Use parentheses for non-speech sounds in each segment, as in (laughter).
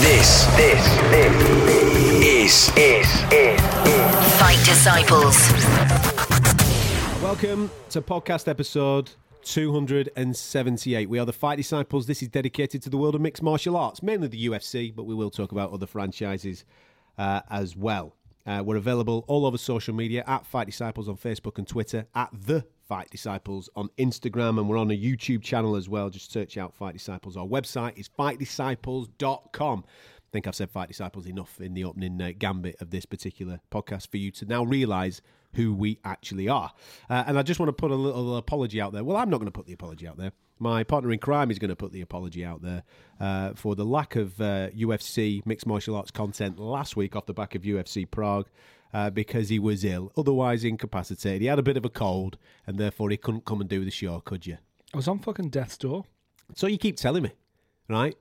This, this, this is, is, is, Fight Disciples. Welcome to podcast episode 278. We are the Fight Disciples. This is dedicated to the world of mixed martial arts, mainly the UFC, but we will talk about other franchises uh, as well. Uh, we're available all over social media at Fight Disciples on Facebook and Twitter, at The Fight Disciples on Instagram, and we're on a YouTube channel as well. Just search out Fight Disciples. Our website is fightdisciples.com. I think I've said Fight Disciples enough in the opening uh, gambit of this particular podcast for you to now realise who we actually are. Uh, and I just want to put a little apology out there. Well, I'm not going to put the apology out there. My partner in crime is going to put the apology out there uh, for the lack of uh, UFC mixed martial arts content last week off the back of UFC Prague. Uh, because he was ill, otherwise incapacitated. He had a bit of a cold, and therefore he couldn't come and do the show, could you? I was on fucking death's door. So you keep telling me, right?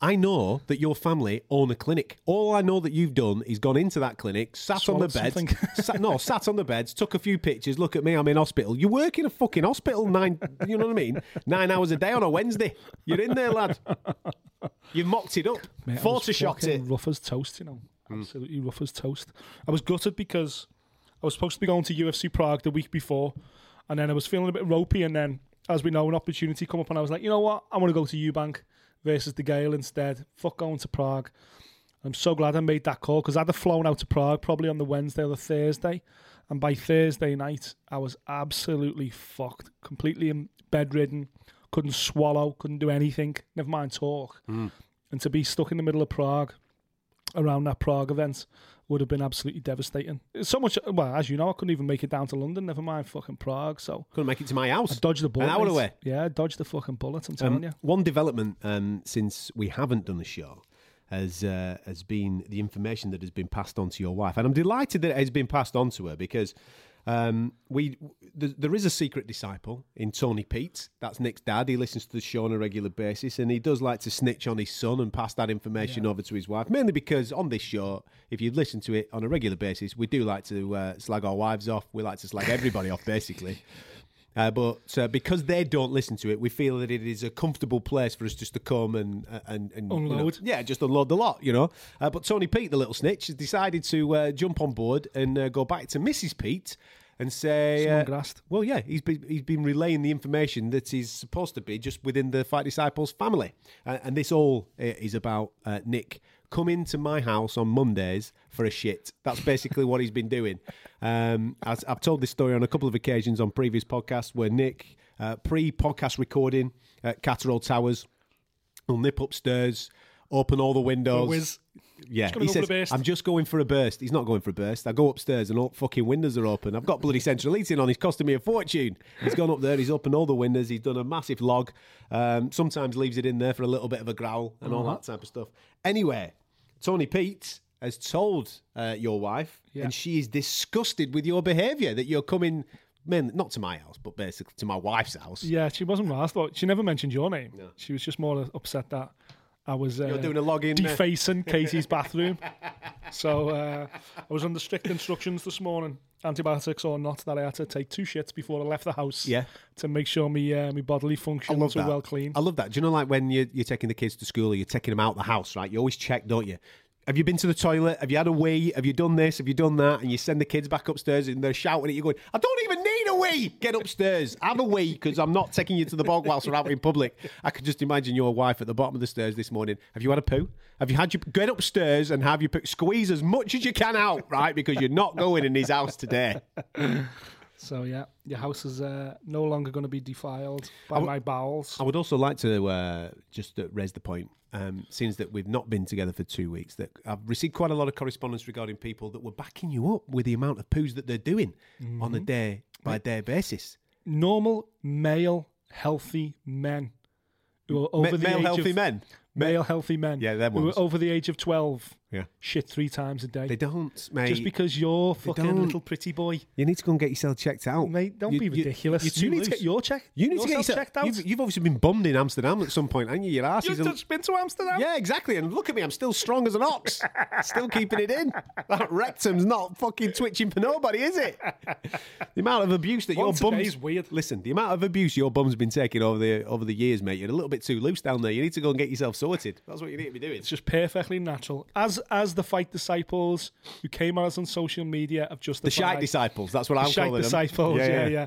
I know that your family own a clinic. All I know that you've done is gone into that clinic, sat on the Swallowed bed, (laughs) sat, no, sat on the beds, took a few pictures. Look at me, I'm in hospital. You work in a fucking hospital nine, you know what I mean? Nine hours a day on a Wednesday. You're in there, lad. You've mocked it up, Mate, photoshopped it. rough as toast, you know. Mm. Absolutely rough as toast. I was gutted because I was supposed to be going to UFC Prague the week before, and then I was feeling a bit ropey, and then, as we know, an opportunity come up, and I was like, you know what, I want to go to Eubank versus DeGale instead. Fuck going to Prague. I'm so glad I made that call because I'd have flown out to Prague probably on the Wednesday or the Thursday, and by Thursday night I was absolutely fucked, completely bedridden, couldn't swallow, couldn't do anything, never mind talk, mm. and to be stuck in the middle of Prague around that Prague event would have been absolutely devastating. So much, well, as you know, I couldn't even make it down to London, never mind fucking Prague. So Couldn't make it to my house. I dodged the bullet. An hour away. Yeah, dodged the fucking bullet. I'm telling Um, you. One development um, since we haven't done the show has uh, has been the information that has been passed on to your wife, and I'm delighted that it has been passed on to her because um, we th- there is a secret disciple in Tony Pete. That's Nick's dad. He listens to the show on a regular basis, and he does like to snitch on his son and pass that information over to his wife. Mainly because on this show, if you listen to it on a regular basis, we do like to uh, slag our wives off. We like to slag everybody off, basically. (laughs) Uh, but uh, because they don't listen to it, we feel that it is a comfortable place for us just to come and uh, and, and you know, Unload. yeah, just unload the lot, you know. Uh, but Tony Pete, the little snitch, has decided to uh, jump on board and uh, go back to Mrs. Pete and say, uh, well, yeah, he's been he's been relaying the information that is supposed to be just within the Fight Disciples family, uh, and this all is about uh, Nick coming into my house on Mondays for a shit. That's basically what he's been doing. Um, as I've told this story on a couple of occasions on previous podcasts, where Nick, uh, pre-podcast recording at Catterall Towers, will nip upstairs, open all the windows. Yeah, he says. I'm just going for a burst. He's not going for a burst. I go upstairs and all fucking windows are open. I've got bloody central heating on. He's costing me a fortune. He's gone up there. He's opened all the windows. He's done a massive log. Um, sometimes leaves it in there for a little bit of a growl and all that type of stuff. Anyway, Tony Pete has told uh, your wife, Yeah. and she is disgusted with your behaviour that you're coming, not to my house, but basically to my wife's house. Yeah, she wasn't razzed. though. She never mentioned your name. She was just more upset that I was uh, doing a login. defacing (laughs) Katie's bathroom. So uh, I was under strict instructions this morning, antibiotics or not, that I had to take two shits before I left the house. Yeah. To make sure me uh, my bodily functions were well clean. I love that. Do you know, like when you're, you're taking the kids to school or you're taking them out the house, right? You always check, don't you? Have you been to the toilet? Have you had a wee? Have you done this? Have you done that? And you send the kids back upstairs and they're shouting at you, going, I don't even need a wee. Get upstairs. Have a wee because I'm not taking you to the bog whilst we're out in public. I could just imagine your wife at the bottom of the stairs this morning. Have you had a poo? Have you had your get upstairs and have your poo? Squeeze as much as you can out, right? Because you're not going in his house today. (laughs) So yeah, your house is uh, no longer going to be defiled by my bowels. I would also like to uh, just uh, raise the point, um, since that we've not been together for two weeks, that I've received quite a lot of correspondence regarding people that were backing you up with the amount of poos that they're doing on a day by day basis. Normal male healthy men who are over Ma- the male age healthy of, men. male healthy men. Yeah, them who ones. are over the age of twelve Yeah. shit three times a day. They don't, mate. Just because you're fucking don't. little pretty boy. you need to go and get yourself checked out, Mate, don't You- be ridiculous. you're too you need to get your check. You need to get yourself checked out. You've, you've obviously been bummed in Amsterdam at some point, haven't you? Your ass You've a- just been to Amsterdam. Yeah, exactly. And look at me, I'm still strong as an ox. still keeping it in. That rectum's not fucking twitching for nobody, is it? The amount of abuse that Once a your bum's is weird. Listen, the amount of abuse your bum's been taking over the over the years, mate. You're a little bit too loose down there. You need to go and get yourself sorted. That's what you need to be doing. It's just perfectly natural. As as the fight disciples who came at us on social media have just the shite disciples. That's what I'm shite calling disciples. them. Yeah, yeah,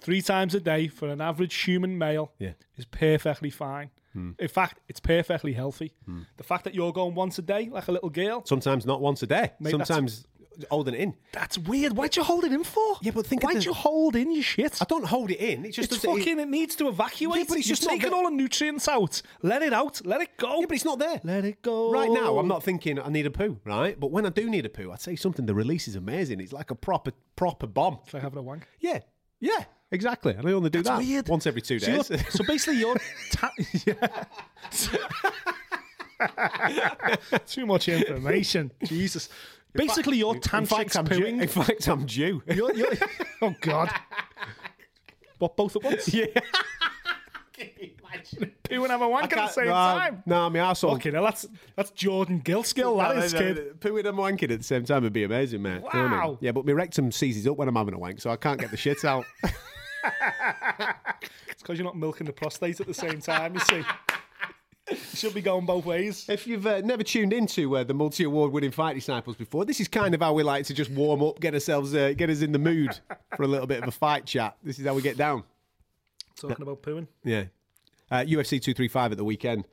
Three times a day for an average human male Yeah. is perfectly fine. Hmm. In fact, it's perfectly healthy. Hmm. The fact that you're going once a day like a little girl, Sometimes not once a day. Mate, Sometimes holding it in. that's weird. Why'd you hold it in for? Yeah, but think of why'd the- you hold in your shit? I don't hold it in. It's just It's does it- fucking. It needs to evacuate. Yeah, but it's just not all the nutrients out. Let it out. Let it go. Yeah, but it's not there. Let it go. Right now, I'm not thinking I need a poo, right? But when I do need a poo, I'd say something. The release is amazing. It's like a proper, proper bomb. It's like having a wank. Yeah, yeah, exactly. And I only do That's that weird. once every two days. you're- so basically, you're (laughs) ta- yeah. (laughs) (laughs) too much information. Jesus. Basically, you're in tantric fact, I'm due. pooing. In fact, I'm due. (laughs) You're, you're, oh God. (laughs) What both at once? yeah, (laughs) Poo and have a wank at the same time. No, my arsehole. Okay, now that's that's Jordan Gilskill. That is, kid. Pooing and wanking at the same time would be amazing, mate. You know what I mean? Wow. Yeah, but my rectum seizes up when I'm having a wank, so I can't get the shit out. It's because you're not milking the prostate at the same time. You see, should be going both ways. If you've uh, never tuned into uh, the multi-award winning Fight Disciples before, this is kind of how we like to just warm up, get ourselves, uh, get us in the mood for a little bit of a fight chat. This is how we get down. Talking about pooing. Yeah. Uh, UFC 235 at the weekend.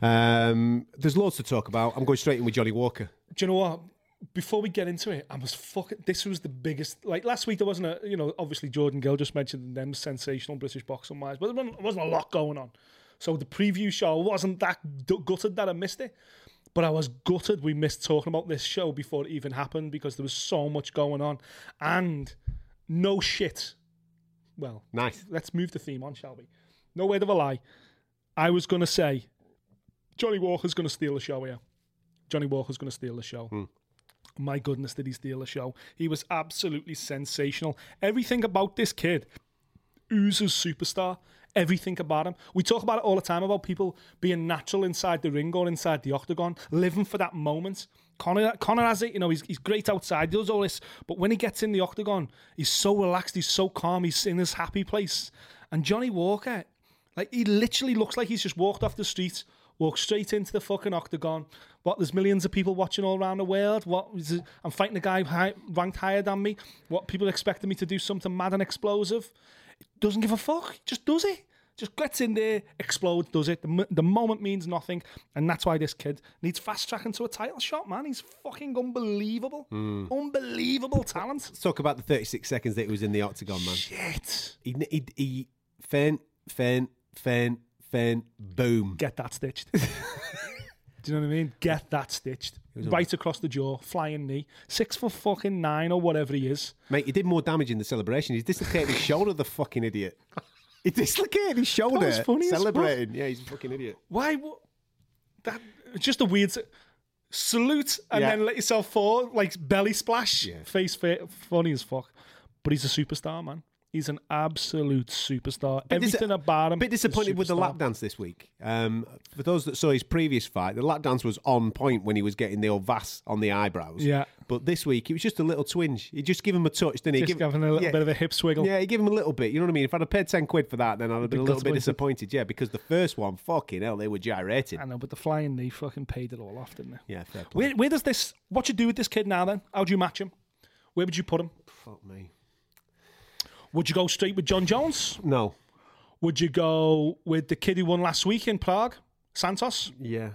Um, there's loads to talk about. I'm going straight in with Johnny Walker. Do you know what? Before we get into it, I was fucking. This was the biggest. Like last week, there wasn't a. You know, obviously Jordan Gill just mentioned them sensational British boxing wise, but there wasn't, there wasn't a lot going on. So the preview show wasn't that gutted that I missed it, but I was gutted we missed talking about this show before it even happened because there was so much going on, and no shit. Well, Nice. let's move the theme on, shall we? No word of a lie. I was going to say Johnny Walker's going to steal the show here. Johnny Walker's going to steal the show. Hmm. My goodness, did he steal the show? He was absolutely sensational. Everything about this kid oozes superstar. Everything about him. We talk about it all the time about people being natural inside the ring or inside the octagon, living for that moment. Conor, Conor has it, you know, he's, he's great outside, does all this, but when he gets in the octagon, he's so relaxed, he's so calm, he's in his happy place. And Johnny Walker, like, he literally looks like he's just walked off the street, walked straight into the fucking octagon. What, there's millions of people watching all around the world. What, I'm fighting a guy high, ranked higher than me. What, people expecting me to do something mad and explosive doesn't give a fuck. Just does it. Just gets in there, explodes, does it. The, the moment means nothing, and that's why this kid needs fast tracking to a title shot. Man, he's fucking unbelievable, hmm. unbelievable talent. Let's talk about the 36 seconds that he was in the octagon, man. Shit, He, he, he feint, feint, feint, feint, boom. get that stitched. (laughs) Do you know what I mean? Get that stitched. Right across the jaw, flying knee, six for fucking nine or whatever he is. Mate, he did more damage in the celebration. He's dislocated his shoulder, the fucking idiot. He dislocated his shoulder. was funny celebrating. Yeah, he's a fucking idiot. Why? What? That just a weird salute and Yeah. then let yourself fall like belly splash. Yeah. Face fa- funny as fuck. But he's a superstar, man. He's an absolute superstar. dis- Everything about him. bit is disappointed with the lap dance this week. Um, for those that saw his previous fight, the lap dance was on point when he was getting the old Vass on the eyebrows. Yeah. But this week, it was just a little twinge. He just gave him a touch, didn't he? Just Give- having a little yeah. bit of a hip swiggle. Yeah, he gave him a little bit. You know what I mean? If I'd have paid 10 quid for that, then I'd have been a little bit disappointed. disappointed. Yeah, because the first one, fucking hell, they were gyrating. I know, but the flying knee fucking paid it all off, didn't it? Yeah, fair play. Where, where does this? What you do with this kid now? Then how do you match him? Where would you put him? Fuck me. Would you go straight with Jon Jones? No. Would you go with the kid who won last week in Prague, Santos? Yeah.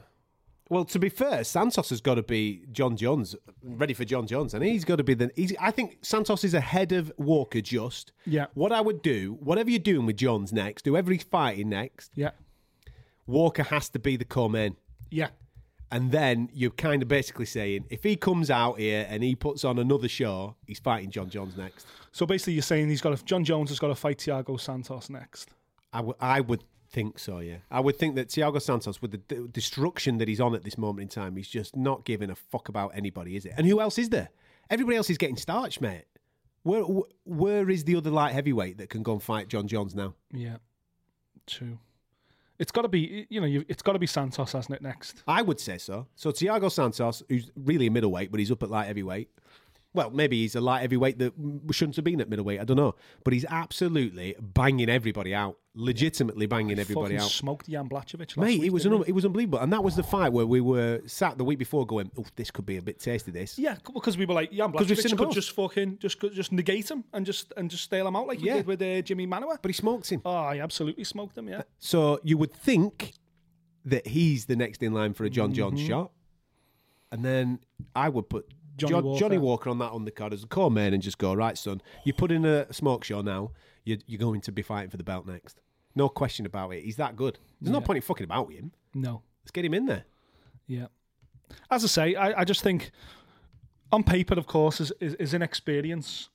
Well, to be fair, Santos has got to be Jon Jones, ready for Jon Jones, and he's got to be the. He's, I think Santos is ahead of Walker. Just Yeah. What I would do, whatever you're doing with Jones next, whoever he's fighting next, Yeah, Walker has to be the come in. yeah. And then you're kind of basically saying, if he comes out here and he puts on another show, he's fighting Jon Jones next. So basically, you're saying he's got to, Jon Jones has got to fight Thiago Santos next. I would- I would think so. Yeah, I would think that Thiago Santos, with the d- destruction that he's on at this moment in time, he's just not giving a fuck about anybody, is it? And who else is there? Everybody else is getting starched, mate. Where wh- where is the other light heavyweight that can go and fight Jon Jones now? Yeah, true. It's got to be, you know, it's got to be Santos, hasn't it? Next, I would say so. So Thiago Santos, who's really a middleweight, but he's up at light heavyweight. Well, maybe he's a light heavyweight that shouldn't have been at middleweight. I don't know, but he's absolutely banging everybody out, legitimately banging everybody fucking out. smoked Jan Blachowicz. Mate, week, it was un- it was unbelievable, and that was the fight where we were sat the week before going, "Oh, this could be a bit tasty." This, Yeah, because we were like, Jan Blachowicz could just fucking just just negate him and just and just stale him out like Yeah. did with uh, Jimi Manuwa. but he smoked him. Oh, he absolutely smoked him. Yeah, uh, So you would think that he's the next in line for a John John mm-hmm. shot, and then I would put Johnny John- Walker. Johnny Walker on that undercard as a core man and just go right, son. You put in a smoke show now. You're, you're going to be fighting for the belt next. No question about it. He's that good. There's no point in fucking about with him. no, Let's get him in there. yeah. As I say, I, I just think on paper, of course, is is, is inexperience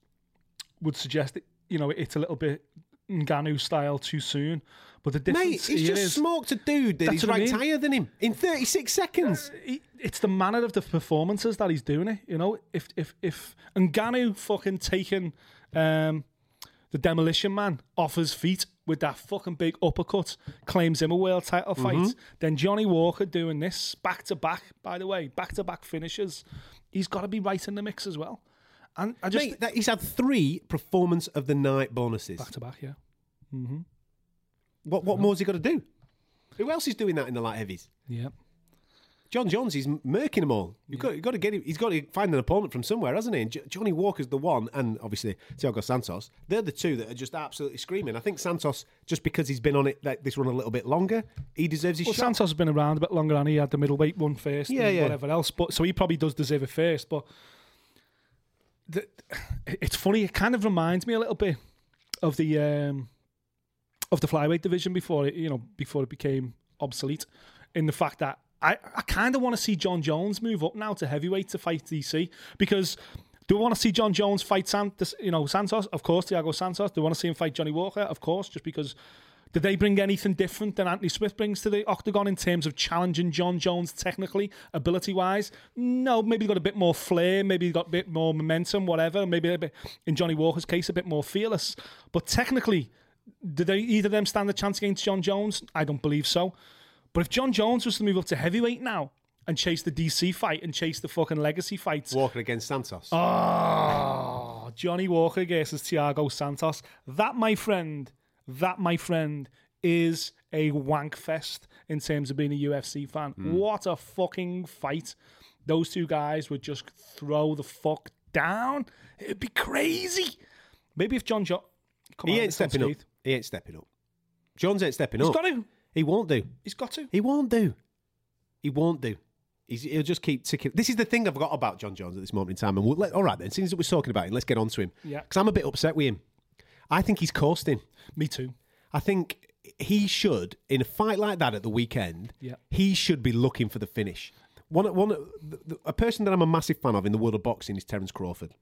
would suggest that you know it's a little bit Ngannou style too soon. But the Mate, he's just is smoked a dude that That's he's what I mean. higher than him in 36 seconds. he- it's the manner of the performances that he's doing it. You know, if if if Ngannou fucking taking um, the demolition man off his feet with that fucking big uppercut, claims him a world title fight, Mm-hmm. then Johnny Walker doing this back to back. By the way, back to back finishes. He's got to be right in the mix as well. And I just Mate, that, he's had three performance of the night bonuses. back to back, yeah. What what more's he got to do? Who else is doing that in the light heavies? Yeah. Jon Jones he's murking them all. You've got, you've got to get him. He's got to find an opponent from somewhere, hasn't he? And J- Johnny Walker's the one, and obviously Thiago Santos. They're the two that are just absolutely screaming. I think Santos, just because he's been on it like, this run a little bit longer, he deserves his Well, shot. Santos has been around a bit longer and he had the middleweight one first Yeah, and yeah. whatever else. But so he probably does deserve it first. But the, (sighs) it's funny, it kind of reminds me a little bit of the um, of the flyweight division before it, you know, before it became obsolete, in the fact that I, I kind of want to see Jon Jones move up now to heavyweight to fight DC because do I want to see Jon Jones fight Santos, you know, Santos? Of course, Thiago Santos. Do I want to see him fight Johnny Walker? Of course, just because did they bring anything different than Anthony Smith brings to the octagon in terms of challenging Jon Jones technically, ability wise? No, maybe got a bit more flair, maybe got a bit more momentum, whatever. Maybe a bit, in Johnny Walker's case, a bit more fearless. But technically, did they either of them stand a chance against Jon Jones? I don't believe so. But if Jon Jones was to move up to heavyweight now and chase the DC fight and chase the fucking legacy fights, Walker against Santos. Oh, Johnny Walker versus Thiago Santos. That, my friend, that, my friend, is a wank fest in terms of being a UFC fan. Hmm. What a fucking fight. Those two guys would just throw the fuck down. It'd be crazy. Maybe if Jon Jones. He on, ain't stepping up. He ain't stepping up. John's ain't stepping He's up. got to. He won't do. He's got to. He won't do. He won't do. He's, he'll just keep ticking. This is the thing I've got about Jon Jones at this moment in time. And we'll let, all right, then, since we're talking about him, let's get on to him. Yeah. Because I'm a bit upset with him. I think he's coasting. Me too. I think he should, in a fight like that at the weekend, Yeah. he should be looking for the finish. One, one, a person that I'm a massive fan of in the world of boxing is Terence Crawford.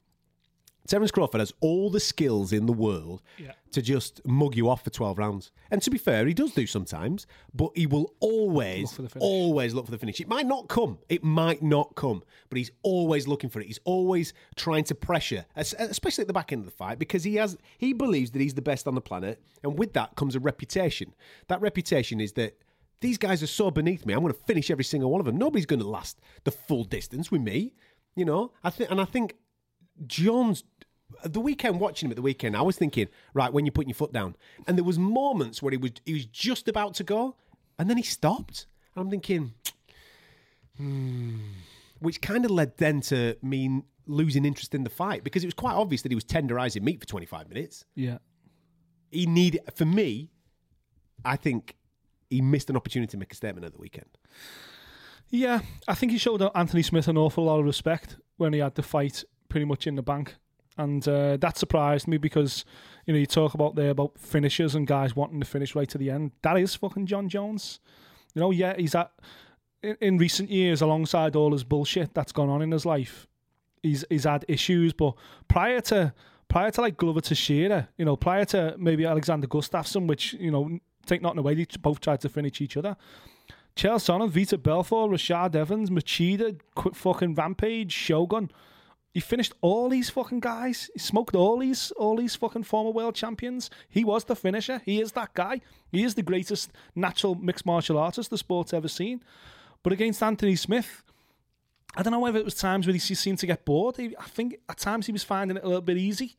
Terence Crawford has all the skills in the world Yeah. to just mug you off for 12 rounds. And to be fair, he does do sometimes, but he will always, Look for the finish. always look for the finish. It might not come. It might not come, but he's always looking for it. He's always trying to pressure, especially at the back end of the fight, because he has he believes that he's the best on the planet, and with that comes a reputation. That reputation is that these guys are so beneath me. I'm going to finish every single one of them. Nobody's going to last the full distance with me, you know. I think, and I think John's the weekend watching him at the weekend, I was thinking, right, when you're putting your foot down, and there was moments where he was he was just about to go, and then he stopped. And I'm thinking, hmm, which kind of led then to me losing interest in the fight because it was quite obvious that he was tenderizing meat for 25 minutes. Yeah. He needed, for me, I think he missed an opportunity to make a statement at the weekend. Yeah, I think he showed Anthony Smith an awful lot of respect when he had the fight pretty much in the bank, and uh, that surprised me because you know you talk about there about finishers and guys wanting to finish right to the end. That is fucking Jon Jones. You know, yeah, he's at in, in recent years alongside all his bullshit that's gone on in his life. He's he's had issues, but prior to prior to like Glover Teixeira, you know, prior to maybe Alexander Gustafsson, which you know take nothing away. They both tried to finish each other. Chael Sonnen, Vitor Belfort, Rashad Evans, Machida, Quick fucking Rampage, Shogun. He finished all these fucking guys. He smoked all these all these fucking former world champions. He was the finisher. He is that guy. He is the greatest natural mixed martial artist the sport's ever seen. But against Anthony Smith, I don't know whether it was times where he seemed to get bored. I think at times he was finding it a little bit easy.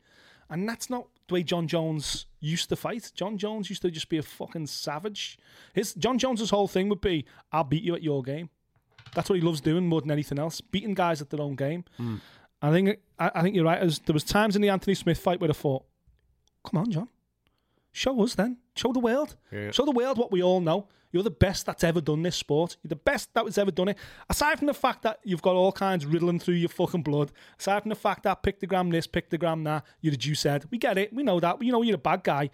And that's not the way Jon Jones used to fight. Jon Jones used to just be a fucking savage. His Jon Jones's whole thing would be, "I'll beat you at your game." That's what he loves doing more than anything else, beating guys at their own game. Mm. I think I, I think you're right. As there was times in the Anthony Smith fight where I thought, "Come on, Jon, show us then. Show the world. Show the world what we all know. You're the best that's ever done this sport. You're the best that was ever done it. Aside from the fact that you've got all kinds riddling through your fucking blood, aside from the fact that picogram this, picogram that, you're the Jew said. We get it. We know that. We know you're a bad guy.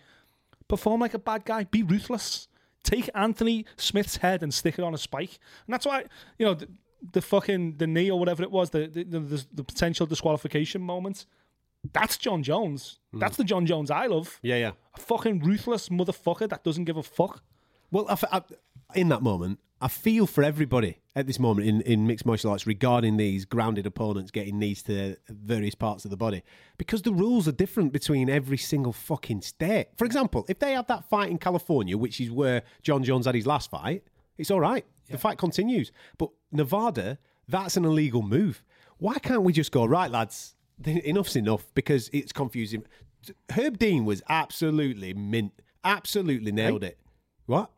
Perform like a bad guy. Be ruthless. Take Anthony Smith's head and stick it on a spike. And that's why, you know, the, the fucking the knee or whatever it was, the the, the, the potential disqualification moments. That's Jon Jones. Hmm. That's the Jon Jones I love. Yeah, yeah. A fucking ruthless motherfucker that doesn't give a fuck. Well, I I in that moment, I feel for everybody at this moment in, in mixed martial arts regarding these grounded opponents getting knees to various parts of the body because the rules are different between every single fucking state. For example, if they have that fight in California, which is where Jon Jones had his last fight, it's all right. The fight continues. But Nevada, that's an illegal move. Why can't we just go, right, lads, enough's enough because it's confusing. Herb Dean was absolutely mint, absolutely nailed it. What?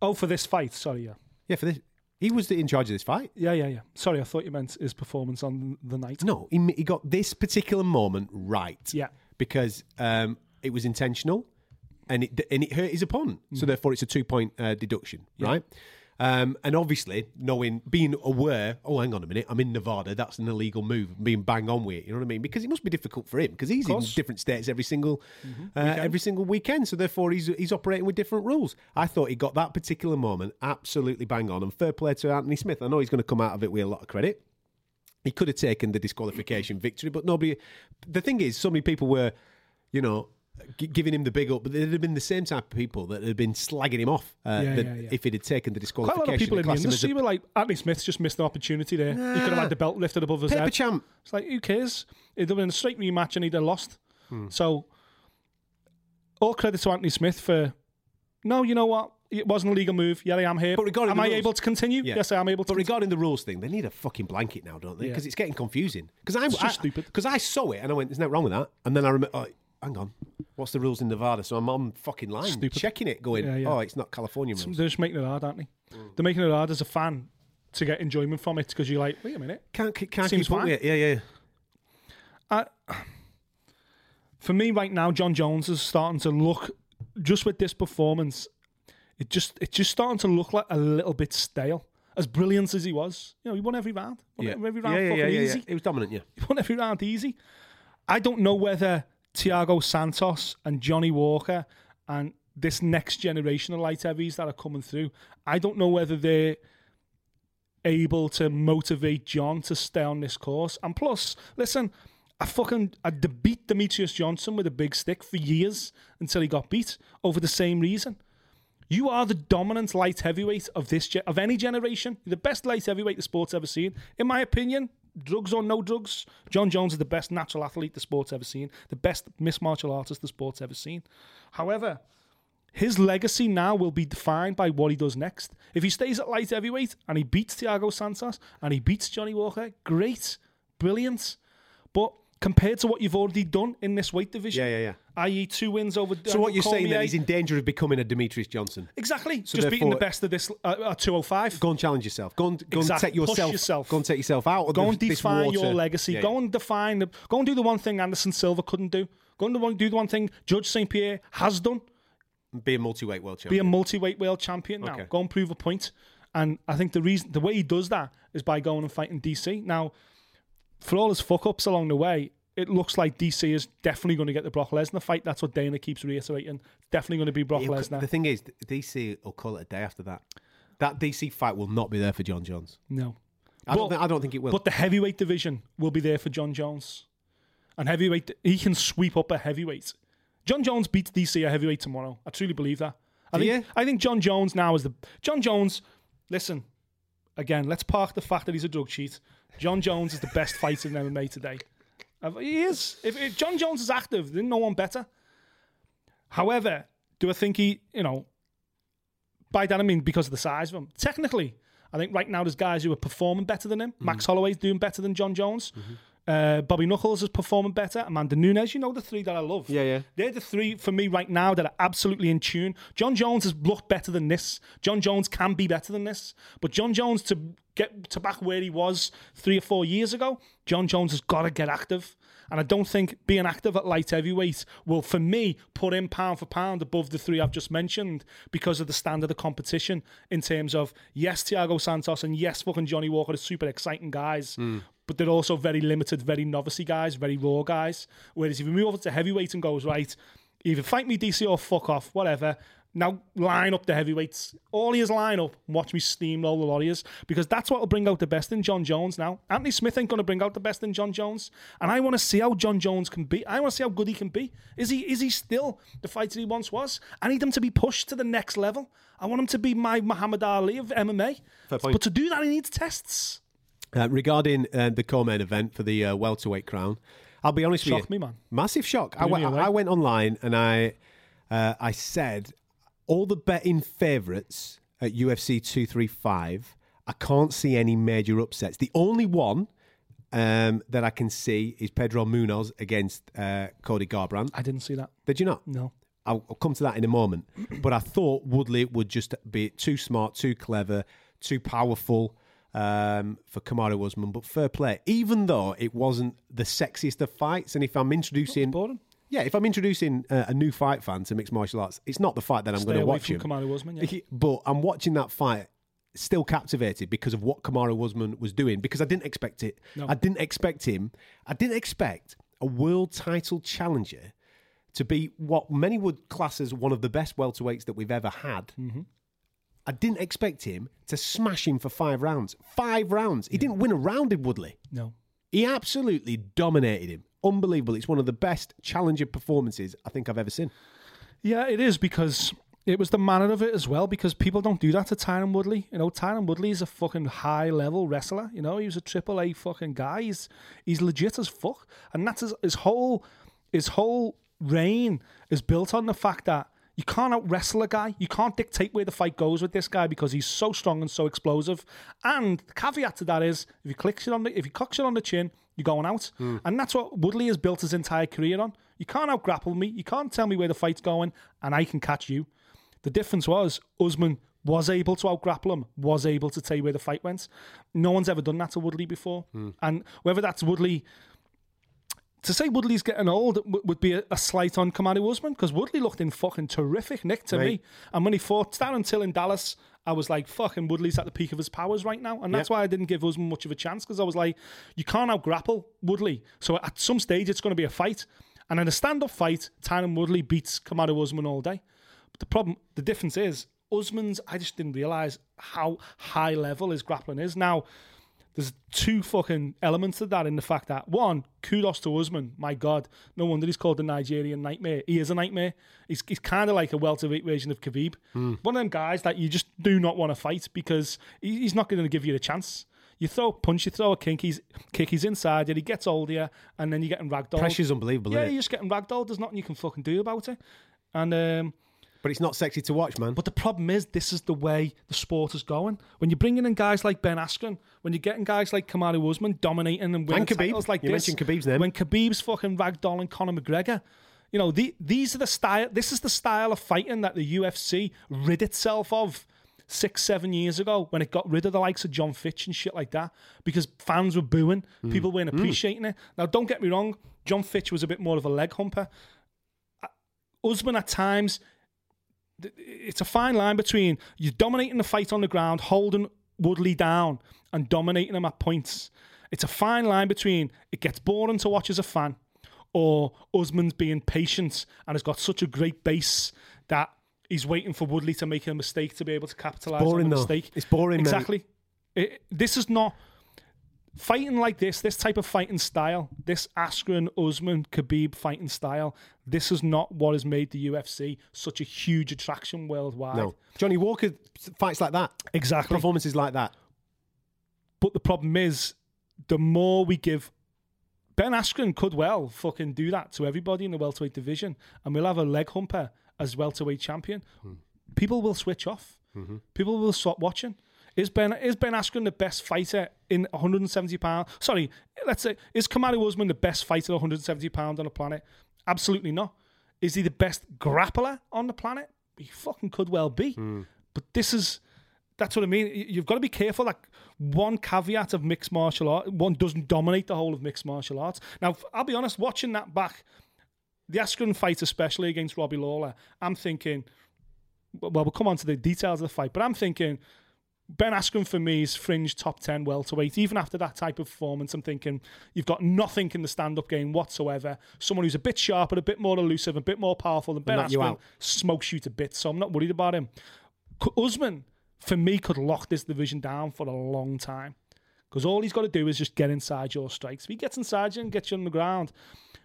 Oh, for this fight. Sorry, yeah. Yeah, for this, he was in charge of this fight. Yeah, yeah, yeah. Sorry, I thought you meant his performance on the night. No, he, he got this particular moment right. Yeah. because um, it was intentional, and it and it hurt his opponent. So therefore, it's a two point uh, deduction, right? Um, and obviously, knowing, being aware, oh, hang on a minute, I'm in Nevada. That's an illegal move. Being bang on with it, you know what I mean? Because it must be difficult for him because he's in different states every single uh, every single weekend. So therefore, he's he's operating with different rules. I thought he got that particular moment absolutely bang on. And fair play to Anthony Smith. I know he's going to come out of it with a lot of credit. He could have taken the disqualification victory, but nobody. The thing is, so many people were, you know. Gi- Giving him the big up, but there'd have been the same type of people that had been slagging him off uh, Yeah, yeah, yeah. if he'd had taken the Quite a disqualification. lot of people in the as a were like, Anthony Smith's just missed an opportunity there. He could have had the belt lifted above his paper head. champ. It's like, who cares? It'd have been a straight rematch and he'd have lost. Hmm. So, all credit to Anthony Smith for, no, you know what? It wasn't a legal move. Yeah, I am here. But regarding am the I rules- able to continue? Yeah. Yes, I am able to. But regarding the rules thing, they need a fucking blanket now, don't they? Because it's getting confusing. Because I, I, stupid. Because I saw it and I went, "There's nothing wrong with that." And then I remember, oh, hang on, what's the rules in Nevada? So I'm on fucking line, Stupid. checking it, going, Yeah, yeah. "Oh, it's not California rules." They're just making it hard, aren't they? Mm. They're making it hard as a fan to get enjoyment from it because you're like, wait a minute. Can't keep- can't Seems keep up fine. with it. Yeah, yeah. I, for me right now, Jon Jones is starting to look just with this performance. It just it's just starting to look like a little bit stale. As brilliant as he was, you know, he won every round. Won Yeah. every round yeah, yeah, fucking yeah, yeah, easy. yeah. It was dominant. Yeah. He won every round easy. I don't know whether Thiago Santos and Johnny Walker and this next generation of light heavies that are coming through, I don't know whether they're able to motivate Jon to stay on this course. And plus, listen, I fucking I beat Demetrious Johnson with a big stick for years until he got beat over the same reason. You are the dominant light heavyweight of this ge- of any generation. You're the best light heavyweight the sport's ever seen, in my opinion. Drugs or no drugs, Jon Jones is the best natural athlete the sport's ever seen, the best mixed martial artist the sport's ever seen. However, his legacy now will be defined by what he does next. If he stays at light heavyweight and he beats Thiago Santos and he beats Johnny Walker, great, brilliant. But compared to what you've already done in this weight division, Yeah, yeah, yeah. i.e., two wins over. So what you're saying Cormier, that he's in danger of becoming a Demetrious Johnson? Exactly. So Just beating the best of this uh, at 205. Go and challenge yourself. Go and go Exactly. and take yourself, yourself. Go and take yourself out. Of Go and define your legacy. Yeah, go yeah. and define the. Go and do the one thing Anderson Silva couldn't do. Go and do the one thing Georges St Pierre has done. be a multi-weight world champion. Be a multi-weight world champion now. Okay. Go and prove a point. And I think the reason, the way he does that is by going and fighting DC. Now, for all his fuck ups along the way, it looks like DC is definitely going to get the Brock Lesnar fight. That's what Dana keeps reiterating. Definitely going to be Brock He'll- Lesnar. The thing is, DC will call it a day after that. That DC fight will not be there for Jon Jones. no. I don't. Think, I don't think it will. But the heavyweight division will be there for Jon Jones. And heavyweight, he can sweep up a heavyweight. Jon Jones beats DC a heavyweight tomorrow. I truly believe that. I Do think you? I think Jon Jones now is the Jon Jones. Listen, again, let's park the fact that he's a drug cheat. Jon Jones is the best fighter in MMA today. He is. If, if Jon Jones is active, then no one better. However, do I think he, you know, by that I mean because of the size of him. Technically, I think right now there's guys who are performing better than him. Mm-hmm. Max Holloway's doing better than Jon Jones. Uh, Bobby Knuckles is performing better. Amanda Nunes, you know the three that I love. Yeah, yeah. They're the three for me right now that are absolutely in tune. Jon Jones has looked better than this. Jon Jones can be better than this. But Jon Jones to get to back where he was three or four years ago, Jon Jones has got to get active. And I don't think being active at light heavyweight will, for me, put him pound for pound above the three I've just mentioned because of the standard of competition in terms of, yes, Thiago Santos and yes, fucking Johnny Walker are super exciting guys, but they're also very limited, very novice guys, very raw guys. Whereas if you move over to heavyweight and goes, right, either fight me DC or fuck off, whatever. Now line up the heavyweights. All he is line up watch me steamroll the Warriors because that's what will bring out the best in Jon Jones now. Anthony Smith ain't going to bring out the best in Jon Jones. And I want to see how Jon Jones can be. I want to see how good he can be. Is he is he still the fighter he once was? I need him to be pushed to the next level. I want him to be my Muhammad Ali of MMA. But to do that, he needs tests. Uh, regarding uh, the co-main event for the uh, welterweight crown, I'll be honest with Shocked you. me, man. Massive shock. I away. I went online and I, uh, I said all the betting favourites at UFC 235. I can't see any major upsets. The only one um, that I can see is Pedro Munhoz against uh, Cody Garbrandt. I didn't see that. Did you not? No. I'll, I'll come to that in a moment. (clears throat) But I thought Woodley would just be too smart, too clever, too powerful um, for Kamaru Usman. But fair play, even though it wasn't the sexiest of fights. And if I'm introducing, yeah, if I'm introducing uh, a new fight fan to mixed martial arts, it's not the fight that I'm going to watch from him. Kamaru Usman, yeah. But I'm watching that fight. Still captivated because of what Kamaru Usman was doing because I didn't expect it. No. I didn't expect him. I didn't expect a world title challenger to be what many would class as one of the best welterweights that we've ever had. Mm-hmm. I didn't expect him to smash him for five rounds. Five rounds. He didn't win a round in Woodley. No. He absolutely dominated him. Unbelievable. It's one of the best challenger performances I think I've ever seen. Yeah, it is because it was the manner of it as well. Because people don't do that to Tyron Woodley. You know, Tyron Woodley is a fucking high level wrestler. You know, he was a triple A fucking guy. He's he's legit as fuck, and that's his, his whole his whole reign is built on the fact that. You can't out wrestle a guy. You can't dictate where the fight goes with this guy because he's so strong and so explosive. And the caveat to that is, if he clicks it on the, if he cocks it on the chin, you're going out. Hmm. And that's what Woodley has built his entire career on. You can't out grapple me. You can't tell me where the fight's going, and I can catch you. The difference was Usman was able to out grapple him, was able to tell you where the fight went. No one's ever done that to Woodley before. Hmm. And whether that's Woodley to say Woodley's getting old w- would be a, a slight on Kamaru Usman because Woodley looked in fucking terrific nick to me. And when he fought Darren Till in Dallas, I was like, fucking Woodley's at the peak of his powers right now. And that's why I didn't give Usman much of a chance because I was like, you can't out grapple Woodley. So at some stage, it's going to be a fight. And in a stand up fight, Tyron Woodley beats Kamaru Usman all day. But the problem, the difference is, Usman's, I just didn't realize how high level his grappling is. Now, there's two fucking elements to that in the fact that one, kudos to Usman. My God, no wonder he's called the Nigerian Nightmare. He is a nightmare. He's, he's kind of like a welterweight version of Khabib. One of them guys that you just do not want to fight because he, he's not going to give you the chance. You throw a punch, you throw a kick, he's, kick, he's inside you, he gets older, and then you're getting ragdolled. Pressure's unbelievable, Yeah, you're just getting ragdolled. There's nothing you can fucking do about it. And um, But it's not sexy to watch, man. but the problem is, this is the way the sport is going. When you're bringing in guys like Ben Askren, when you're getting guys like Kamaru Usman dominating and winning And Khabib. titles like You this, mentioned Khabib's name. when Khabib's fucking ragdolling Conor McGregor, you know, the, these are the style. This is the style of fighting that the UFC rid itself of six, seven years ago when it got rid of the likes of John Fitch and shit like that because fans were booing, Hmm. people weren't appreciating it. Now, don't get me wrong, John Fitch was a bit more of a leg humper. Usman at times it's a fine line between you dominating the fight on the ground, holding Woodley down, and dominating him at points. It's a fine line between it gets boring to watch as a fan, or Usman's being patient and has got such a great base that he's waiting for Woodley to make a mistake to be able to capitalise on the though. mistake. It's boring. Exactly. It- this is not. Fighting like this, this type of fighting style, this Askren, Usman, Khabib fighting style, this is not what has made the UFC such a huge attraction worldwide. No, Johnny Walker fights like that. Exactly. Performances like that. But the problem is, the more we give. Ben Askren could well fucking do that to everybody in the welterweight division, and we'll have a leg humper as welterweight champion. Hmm. People will switch off. Mm-hmm. People will stop watching. Is Ben is Ben Askren the best fighter in 170 pound? Sorry, let's say is Kamaru Usman the best fighter at 170 pound on the planet? Absolutely not. Is he the best grappler on the planet? He fucking could well be. Hmm. But this is that's what I mean. You- You've got to be careful. Like one caveat of mixed martial art, one doesn't dominate the whole of mixed martial arts. Now, I'll be honest. Watching that back, the Askren fight, especially against Robbie Lawler, I'm thinking. Well, we'll come on to the details of the fight, but I'm thinking Ben Askren for me is fringe top 10 welterweight. Even after that type of performance, I'm thinking you've got nothing in the stand up game whatsoever. Someone who's a bit sharper, a bit more elusive, a bit more powerful than Ben Askren smokes you to bits. So I'm not worried about him. Usman, for me, could lock this division down for a long time. Because all he's got to do is just get inside your strikes. If he gets inside you and gets you on the ground,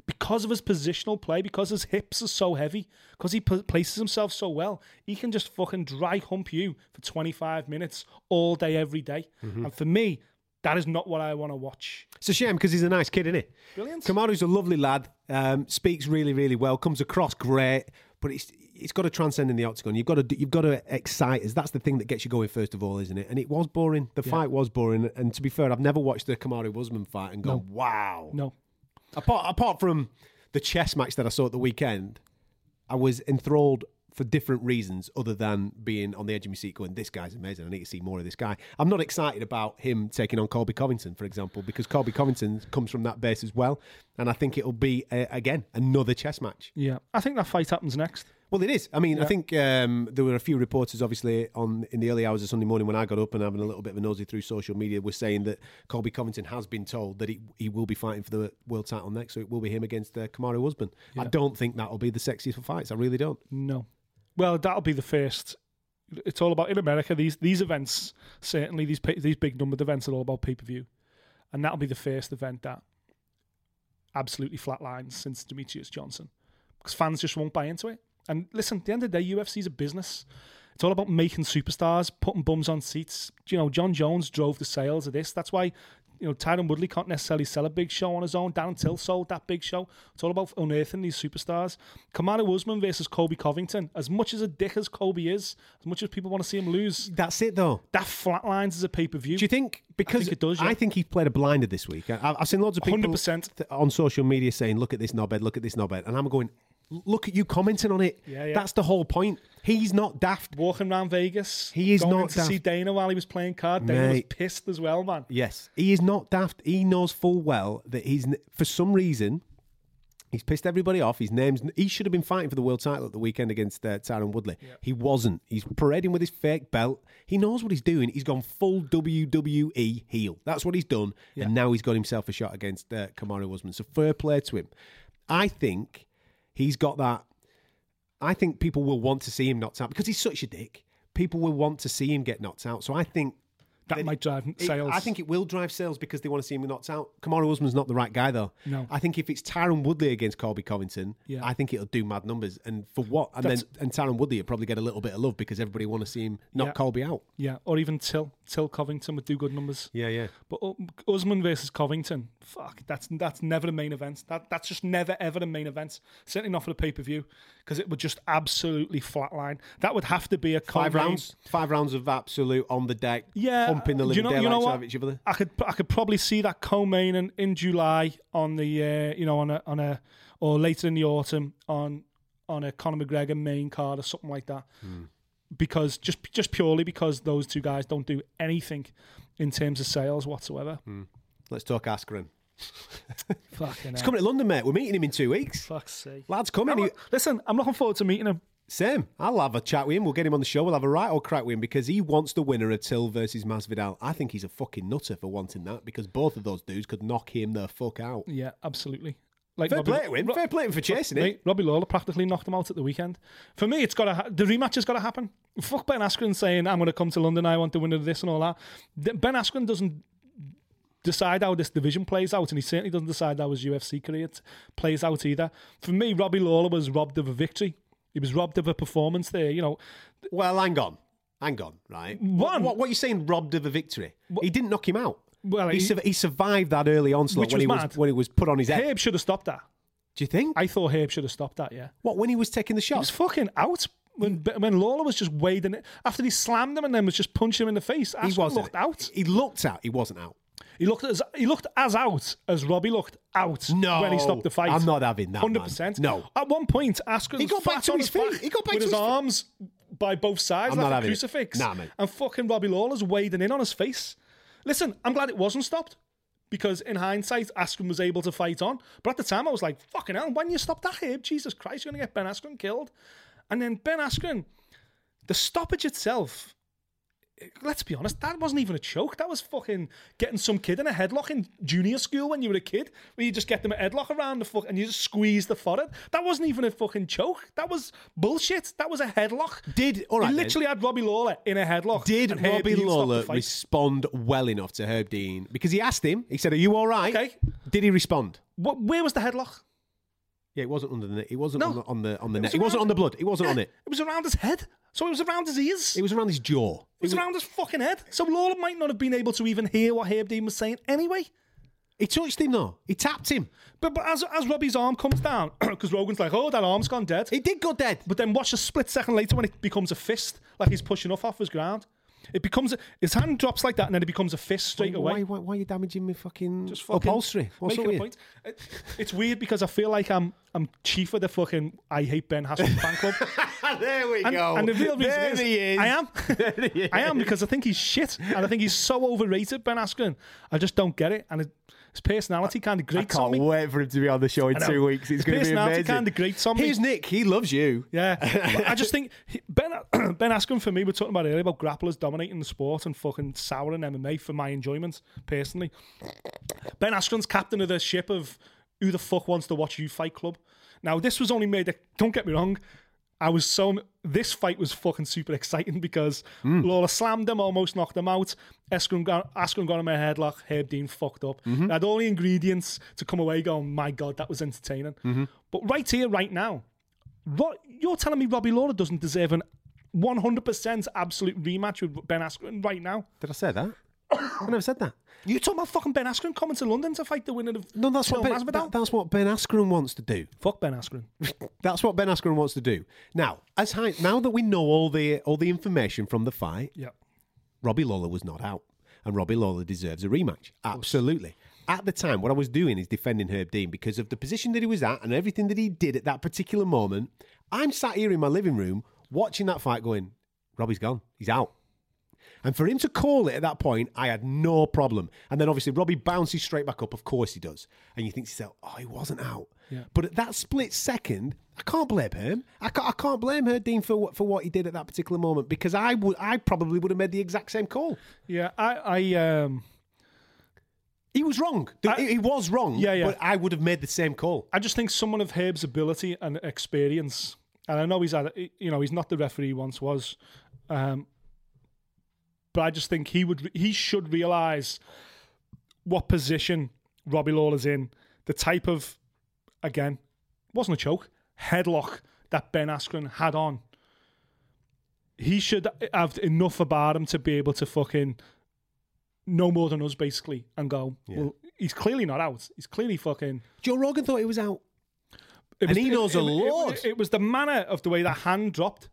because of his positional play, because his hips are so heavy, because he p- places himself so well, he can just fucking dry hump you for 25 minutes all day, every day. Mm-hmm. And for me, that is not what I want to watch. It's a shame because he's a nice kid, isn't he? Brilliant. Kamaru's a lovely lad. Um, speaks really, really well. Comes across great, but it's it's got to transcend in the octagon. You've got to you've got to excite us. That's the thing that gets you going first of all, isn't it? And it was boring. The fight was boring. And to be fair, I've never watched the Kamaru Usman fight and gone, "Wow." No. Apart apart from the chess match that I saw at the weekend, I was enthralled for different reasons other than being on the edge of my seat going, this guy's amazing. I need to see more of this guy. I'm not excited about him taking on Colby Covington, for example, because Colby Covington comes from that base as well. And I think it'll be, uh, again, another chess match. Yeah. I think that fight happens next. Well, it is. I mean, I think um, there were a few reporters, obviously, on in the early hours of Sunday morning when I got up and having a little bit of a nosy through social media, were saying that Colby Covington has been told that he, he will be fighting for the world title next, so it will be him against uh, Kamaru Usman. I don't think that'll be the sexiest of fights. I really don't. No. Well, that'll be the first. It's all about in America. These these events certainly these these big numbered events are all about pay per view, and that'll be the first event that absolutely flatlines since Demetrious Johnson because fans just won't buy into it. And listen, at the end of the day, UFC is a business. It's all about making superstars, putting bums on seats. You know, Jon Jones drove the sales of this. That's why, you know, Tyron Woodley can't necessarily sell a big show on his own. Darren Till sold that big show. It's all about unearthing these superstars. Kamaru Usman versus Colby Covington. As much as a dick as Colby is, as much as people want to see him lose, That's it, though. that flatlines as a pay per view. Do you think because think it does, yeah. I think he's played a blinder this week. I, I've seen loads of people 100%. on social media saying, "Look at this knobhead, look at this knobhead," and I'm going, "Look at you commenting on it. Yeah, yeah. That's the whole point. He's not daft. Walking around Vegas, He is going not to see. Dana while he was playing card. Dana was pissed as well, man. Yes, he is not daft. He knows full well that he's for some reason." He's pissed everybody off. His name's he should have been fighting for the world title at the weekend against uh, Tyron Woodley. He wasn't. He's parading with his fake belt. He knows what he's doing. He's gone full WWE heel. That's what he's done, and now he's got himself a shot against uh, Kamaru Usman. So fair play to him. I think he's got that. I think people will want to see him knocked out because he's such a dick. People will want to see him get knocked out. So I think That might drive it- sales. I think it will drive sales because they want to see him knocked out. Kamaru Usman's not the right guy, though. No. I think if it's Tyron Woodley against Colby Covington, Yeah. I think it'll do mad numbers. And for what? And That's- then and Tyron Woodley will probably get a little bit of love because everybody want to see him knock Yeah. Colby out. Yeah, or even Till Till Covington would do good numbers. Yeah, yeah. But Usman versus Covington, fuck, that's that's never a main event. That that's just never ever a main event. Certainly not for the pay per view because it would just absolutely flatline. That would have to be a Five rounds. Five rounds of absolute on the deck, Yeah, pumping the living you know, you know daylights what? out of each other. I could I could probably see that co-main in, in July on the uh, you know on a on a or later in the autumn on on a Conor McGregor main card or something like that. Hmm. Because just just purely because those two guys don't do anything in terms of sales whatsoever. Hmm. Let's talk Askren. (laughs) Fucking He's coming to London, mate. We're meeting him in two weeks. Fuck's sake. Lad's coming. He- listen, I'm looking forward to meeting him. Same. I'll have a chat with him. We'll get him on the show. We'll have a right old crack with him because he wants the winner of Till versus Masvidal. I think he's a fucking nutter for wanting that because both of those dudes could knock him the fuck out. Yeah, absolutely. Like Fair Robbie- play to him. Ro- Fair play for chasing it. Mate, Robbie Lawler practically knocked him out at the weekend. For me, it's got to ha- the rematch has got to happen. Fuck Ben Askren saying I'm going to come to London. I want the winner of this and all that. Th- Ben Askren doesn't decide how this division plays out, and he certainly doesn't decide how his UFC career t- plays out either. For me, Robbie Lawler was robbed of a victory. He was robbed of a performance there. You know, Well, hang on. Hang on, right? One- What, what, are you saying, robbed of a victory? He didn't knock him out. Well, he, he- sur- he survived that early onslaught when, was he was, mad. when he was put on his head. Herb should have stopped that. Do you think? I thought Herb should have stopped that. Yeah, what, when he was taking the shot? he was fucking out when when Lawler was just wading it after he slammed him and then was just punching him in the face. He wasn't. looked out. He looked out. He wasn't out. He looked as he looked as out as Robbie looked out No, when he stopped the fight. I'm not having that. Hundred percent. No. At one point, Askren He got back to his his feet. He got back with to his his arms by both sides I'm like a having it. crucifix. Nah, mate. And fucking Robbie Lawler's wading in on his face. Listen, I'm glad it wasn't stopped. Because in hindsight, Askren was able to fight on. But at the time, I was like, fucking hell, when you stop that Herb, Jesus Christ, you're going to get Ben Askren killed. And then Ben Askren, the stoppage itself, let's be honest, that wasn't even a choke. That was fucking getting some kid in a headlock in junior school when you were a kid, where you just get them a headlock around the fuck and you just squeeze the forehead. That wasn't even a fucking choke. That was bullshit. That was a headlock. Did all right? he then. literally had Robbie Lawler in a headlock. Did Robbie Dean stopped the Lawler respond well enough to Herb Dean? Because he asked him. He said, "Are you all right?" Okay. Did he respond? What, where was the headlock? Yeah, it wasn't under the. It wasn't No. on the on the on the It neck. was It wasn't around- on the blood. It wasn't on it. It was around his head. So it was around his ears. It was around his jaw. It was around his fucking head. So Lawler might not have been able to even hear what Herb Dean was saying anyway. He touched him though. He tapped him. But, but as, as Robbie's arm comes down, (clears throat) because Rogan's like, oh, that arm's gone dead. He did go dead. But then watch a split second later when it becomes a fist, like he's pushing off off his ground. It becomes a, his hand drops like that, and then it becomes a fist straight why, away. why, why why, are you damaging me fucking, Just fucking upholstery? What's making a point. It- it's weird because I feel like I'm I'm chief of the fucking I hate Ben Askren (laughs) fan club. there we And, go. and the real reason there is, he is. I am. (laughs) I am because I think he's shit, and I think he's so overrated. Ben Askren, I just don't get it, and it, his personality kind of I grates on can't wait for him to be on the show in two weeks. It's going to be personality amazing. kinda grates on me. Here's Nick. He loves you. Yeah, (laughs) I just think Ben (clears throat) Ben Askren for me. We're talking about earlier about grapplers dominating the sport and fucking souring MMA for my enjoyment personally. Ben Askren's captain of the ship of who the fuck wants to watch you fight club. Now this was only made. Don't get me wrong. I was so this fight was fucking super (laughs) exciting because hmm. Lawler slammed him, almost knocked him out. Askren got, Askren got him a headlock. Herb Dean fucked up. They Had all the ingredients to come away going, my god, that was entertaining. Mm-hmm. But right here, right now, Ro- you're telling me Robbie Lawler doesn't deserve an 100% absolute rematch with Ben Askren right now? Did I say that? I never said that. You talking about fucking Ben Askren coming to London to fight the winner of No, that's what ben, that- that's what Ben Askren wants to do. Fuck Ben Askren. (laughs) That's what Ben Askren wants to do. Now, as high, now that we know all the all the information from the fight, yeah. Robbie Lawler was not out, and Robbie Lawler deserves a rematch. Absolutely. At the time, what I was doing is defending Herb Dean because of the position that he was at and everything that he did at that particular moment. I'm sat here in my living room watching that fight, going, "Robbie's gone. He's out." And for him to call it at that point, I had no problem. And then obviously Robbie bounces straight back up. Of course he does. And you think to yourself, oh, he wasn't out. Yeah. But at that split second, I can't blame him. I can't, I can't blame her, Dean, for what, for what he did at that particular moment because I would, I probably would have made the exact same call. Yeah, I, I um, He was wrong. I- he, was wrong. Yeah, yeah. But I would have made the same call. I just think someone of Herb's ability and experience, and I know he's had, you know, he's not the referee he once was, um, but I just think he would, he should realize what position Robbie Lawler's in, the type of, again, wasn't a choke, headlock that Ben Askren had on. He should have enough about him to be able to fucking know more than us, basically, and go, well, he's clearly not out. He's clearly fucking. Joe Rogan thought he was out. It And he knows a lot. It, it was the manner of the way the hand dropped.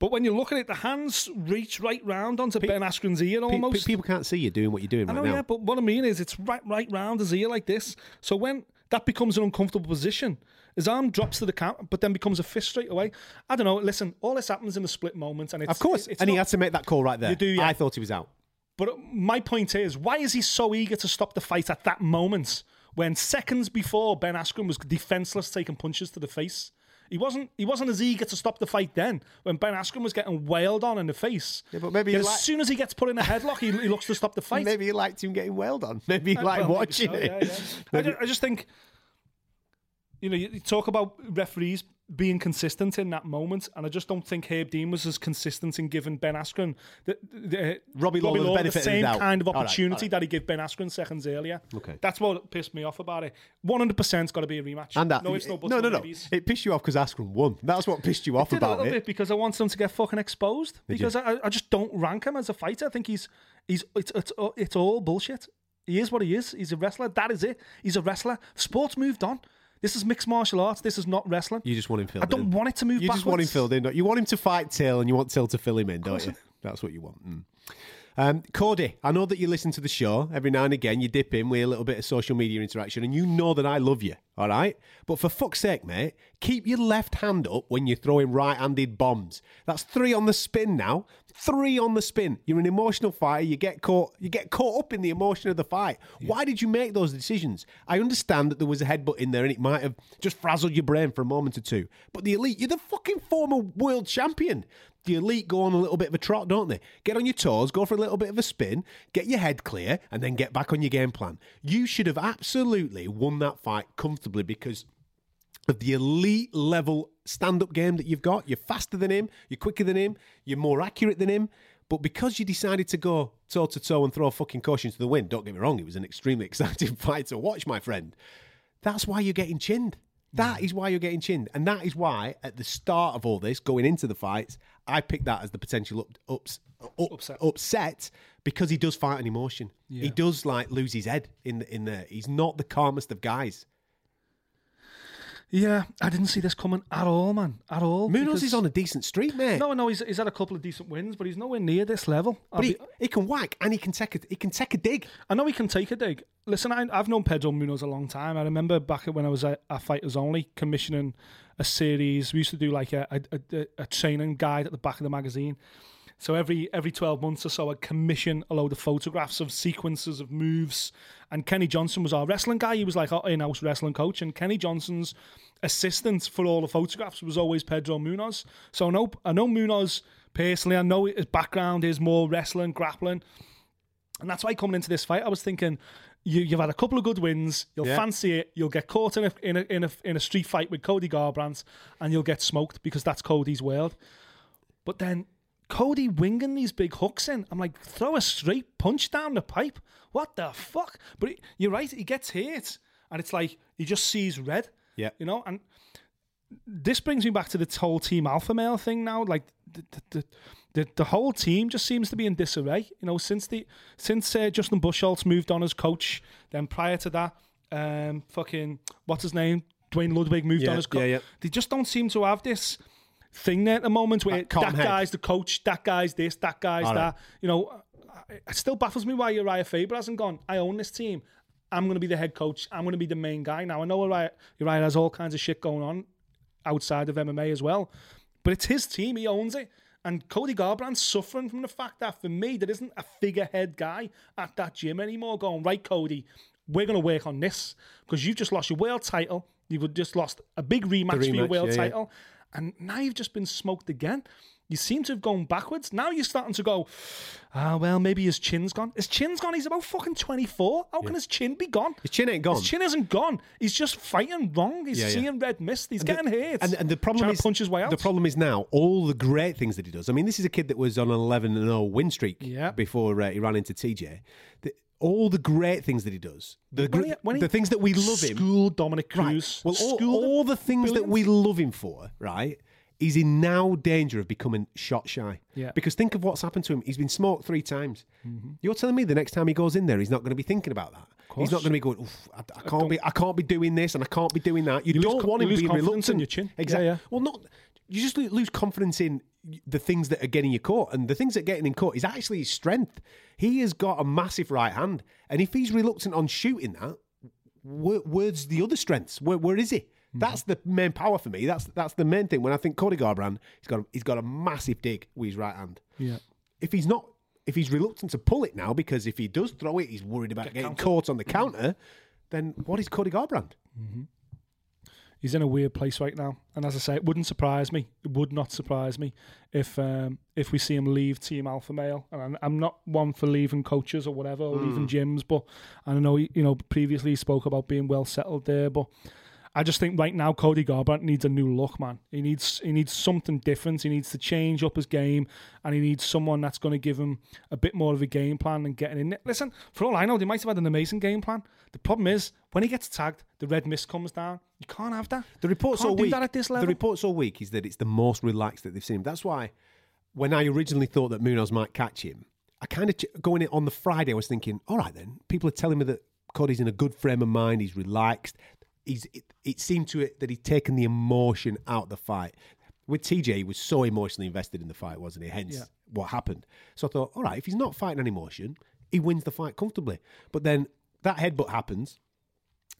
But when you look at it, the hands reach right round onto Ben Askren's ear Pe- pe- almost. people can't see you doing what you're doing I know, right now. yeah, but what I mean is it's right right round his ear like this. So when that becomes an uncomfortable position, his arm drops to the count, but then becomes a fist straight away. I don't know. Listen, all this happens in a split moment, and it's, of course. it's and he had to make that call right there. You do, yeah. I thought he was out. But my point is, why is he so eager to stop the fight at that moment when seconds before Ben Askren was defenseless, taking punches to the face? He wasn't. He wasn't as eager to stop the fight then when Ben Askren was getting wailed on in the face. Yeah, but maybe as like- soon as he gets put in a headlock, he, he looks to stop the fight. Maybe he liked him getting wailed on. Maybe he (laughs) liked Well, watching so, it. yeah, yeah. I, ju- I just think you know, you, talk about referees being consistent in that moment, and I just don't think Herb Dean was as consistent in giving Ben Askren the, the, uh, Robbie Lawler the Lawler the same doubt. kind of All right, opportunity all right. that he gave Ben Askren seconds earlier. Okay. that's what pissed me off about it. One hundred percent's got to be a rematch. And that, no, it's no, buts, no, no, no. It pissed you off because Askren won. That's what pissed you off a about little it. bit because I want him to get fucking exposed. Did because? I, I just don't rank him as a fighter. I think he's he's it's it's it's all bullshit. He is what he is. He's a wrestler. That is it. He's a wrestler. Sports moved on. This is mixed martial arts. This is not wrestling. You just want him filled in. I don't in. want it to move You just want him filled in. don't You You want him to fight Till, and you want Till to fill him in, don't you? That's what you want. Mm. Um, Cody, I know that you listen to the show every now and again. You dip in with a little bit of social media interaction, and you know that I love you. All right, but for fuck's sake, mate, keep your left hand up when you're throwing right-handed bombs. That's three on the spin now. Three on the spin. You're an emotional fighter. You get caught. You get caught up in the emotion of the fight. Why did you make those decisions? I understand that there was a headbutt in there, and it might have just frazzled your brain for a moment or two. But the elite, you're the fucking former world champion. The elite go on a little bit of a trot, don't they? Get on your toes, go for a little bit of a spin, get your head clear, and then get back on your game plan. You should have absolutely won that fight comfortably because of the elite level stand up game that you've got. You're faster than him, you're quicker than him, you're more accurate than him. But because you decided to go toe to toe and throw a fucking caution to the wind, don't get me wrong, it was an extremely (laughs) exciting fight to watch, my friend. That's why you're getting chinned. That is why you're getting chinned. And that is why, at the start of all this, going into the fights, I picked that as the potential up, ups, up, Upset. upset. because he does fight an emotion. He does like lose his head in in there. He's not the calmest of guys. Yeah, I didn't see this coming at all, man. At all. Munhoz because- is on a decent streak, mate. No, no, he's, he's had a couple of decent wins, but he's nowhere near this level. But he, be- he can whack and he can take a he can take a dig. I know he can take a dig. Listen, I, I've known Pedro Munhoz a long time. I remember back when I was at, at Fighters Only commissioning a series. We used to do like a, a, a, a training guide at the back of the magazine. So every every twelve months or so, I'd commission a load of photographs of sequences of moves. And Kenny Johnson was our wrestling guy. He was like our in-house wrestling coach. And Kenny Johnson's assistant for all the photographs was always Pedro Munhoz. So I know I know Munhoz personally. I know his background is more wrestling, grappling. And that's why coming into this fight, I was thinking, you, you've had a couple of good wins. You'll Yeah. fancy it. You'll get caught in a, in a in a in a street fight with Cody Garbrandt, and you'll get smoked because that's Cody's world. But then Cody winging these big hooks in, I'm like, throw a straight punch down the pipe. What the fuck? But he, you're right. He gets hit, and it's like he just sees red. Yeah. you know, and this brings me back to the whole team alpha male thing now. Like the the, the, the, the whole team just seems to be in disarray. You know, since the since uh, Justin Buchholz moved on as coach, then prior to that, um, fucking what's his name, Duane Ludwig moved Yeah, on as coach. yeah, yeah. They just don't seem to have this thing there at the moment where That that guy's the coach, that guy's this, that guy's All right. that. You know, it still baffles me why Uriah Faber hasn't gone. I own this team. I'm going to be the head coach. I'm going to be the main guy. Now I know Uriah, Uriah has all kinds of shit going on outside of MMA as well, but it's his team. He owns it. And Cody Garbrandt's suffering from the fact that for me, there isn't a figurehead guy at that gym anymore. Going right, Cody, we're going to work on this because you've just lost your world title. You've just lost a big rematch, for your world yeah, yeah. And now you've just been smoked again. You seem to have gone backwards. Now you're starting to go, ah, well, maybe his chin's gone. His chin's gone. He's about fucking 24. How can his chin be gone? His chin ain't gone. His chin isn't gone. He's just fighting wrong. He's Yeah, yeah. seeing red mist. He's getting hit. And, and the problem Trying is to punch his way out. The problem is now all the great things that he does. I mean, this is a kid that was on an 11 and 0 win streak Yeah. before uh, he ran into TJ. The, all the great things that he does, the When he- when he the things that we love him, School Dominick right? Cruz. Well, all, all the things that we love him for, right? He's in now danger of becoming shot shy. Yeah. Mm-hmm. Because think of what's happened to him. He's been smoked three times. You're telling me the next time he goes in there, he's not going to be thinking about that. He's not going to be going. I, I can't be. I can't be doing this, and I can't be doing that. You, You don't co- want him lose being confidence in your chin. Exactly. yeah. Well, not. You just lose confidence in the things that are getting you caught, and the things that are getting in caught is actually his strength. He has got a massive right hand, and if he's reluctant on shooting that, where, where's the other strengths? Where, where is he? Mm-hmm. That's the main power for me. That's that's the main thing. When I think Cody Garbrandt, he's got a, he's got a massive dig with his right hand. Yeah. If he's not, if he's reluctant to pull it now because if he does throw it, he's worried about getting caught on the mm-hmm. counter. Then what is Cody Garbrandt? Mm-hmm. He's in a weird place right now, and as I say, it wouldn't surprise me. It would not surprise me if um, if we see him leave Team Alpha Male. And I'm, I'm not one for leaving coaches or whatever, or leaving gyms. But I know he, you know previously he spoke about being well settled there. But I just think right now Cody Garbrandt needs a new look, man. He needs he needs something different. He needs to change up his game, and he needs someone that's going to give him a bit more of a game plan and getting in. Listen, for all I know, they might have had an amazing game plan. The problem is when he gets tagged, the red mist comes down. You can't have that. The reports Can't all do week. that at this level. The reports all week is that it's the most relaxed that they've seen him. That's why when I originally thought that Munhoz might catch him, I kind of going in on the Friday. I was thinking, all right, then people are telling me that Cody's in a good frame of mind. He's relaxed. He's. It, it seemed to it that he'd taken the emotion out of the fight. With TJ, he was so emotionally invested in the fight, wasn't he? Hence Yeah. what happened. So I thought, all right, if he's not fighting any emotion, he wins the fight comfortably. But then that headbutt happens,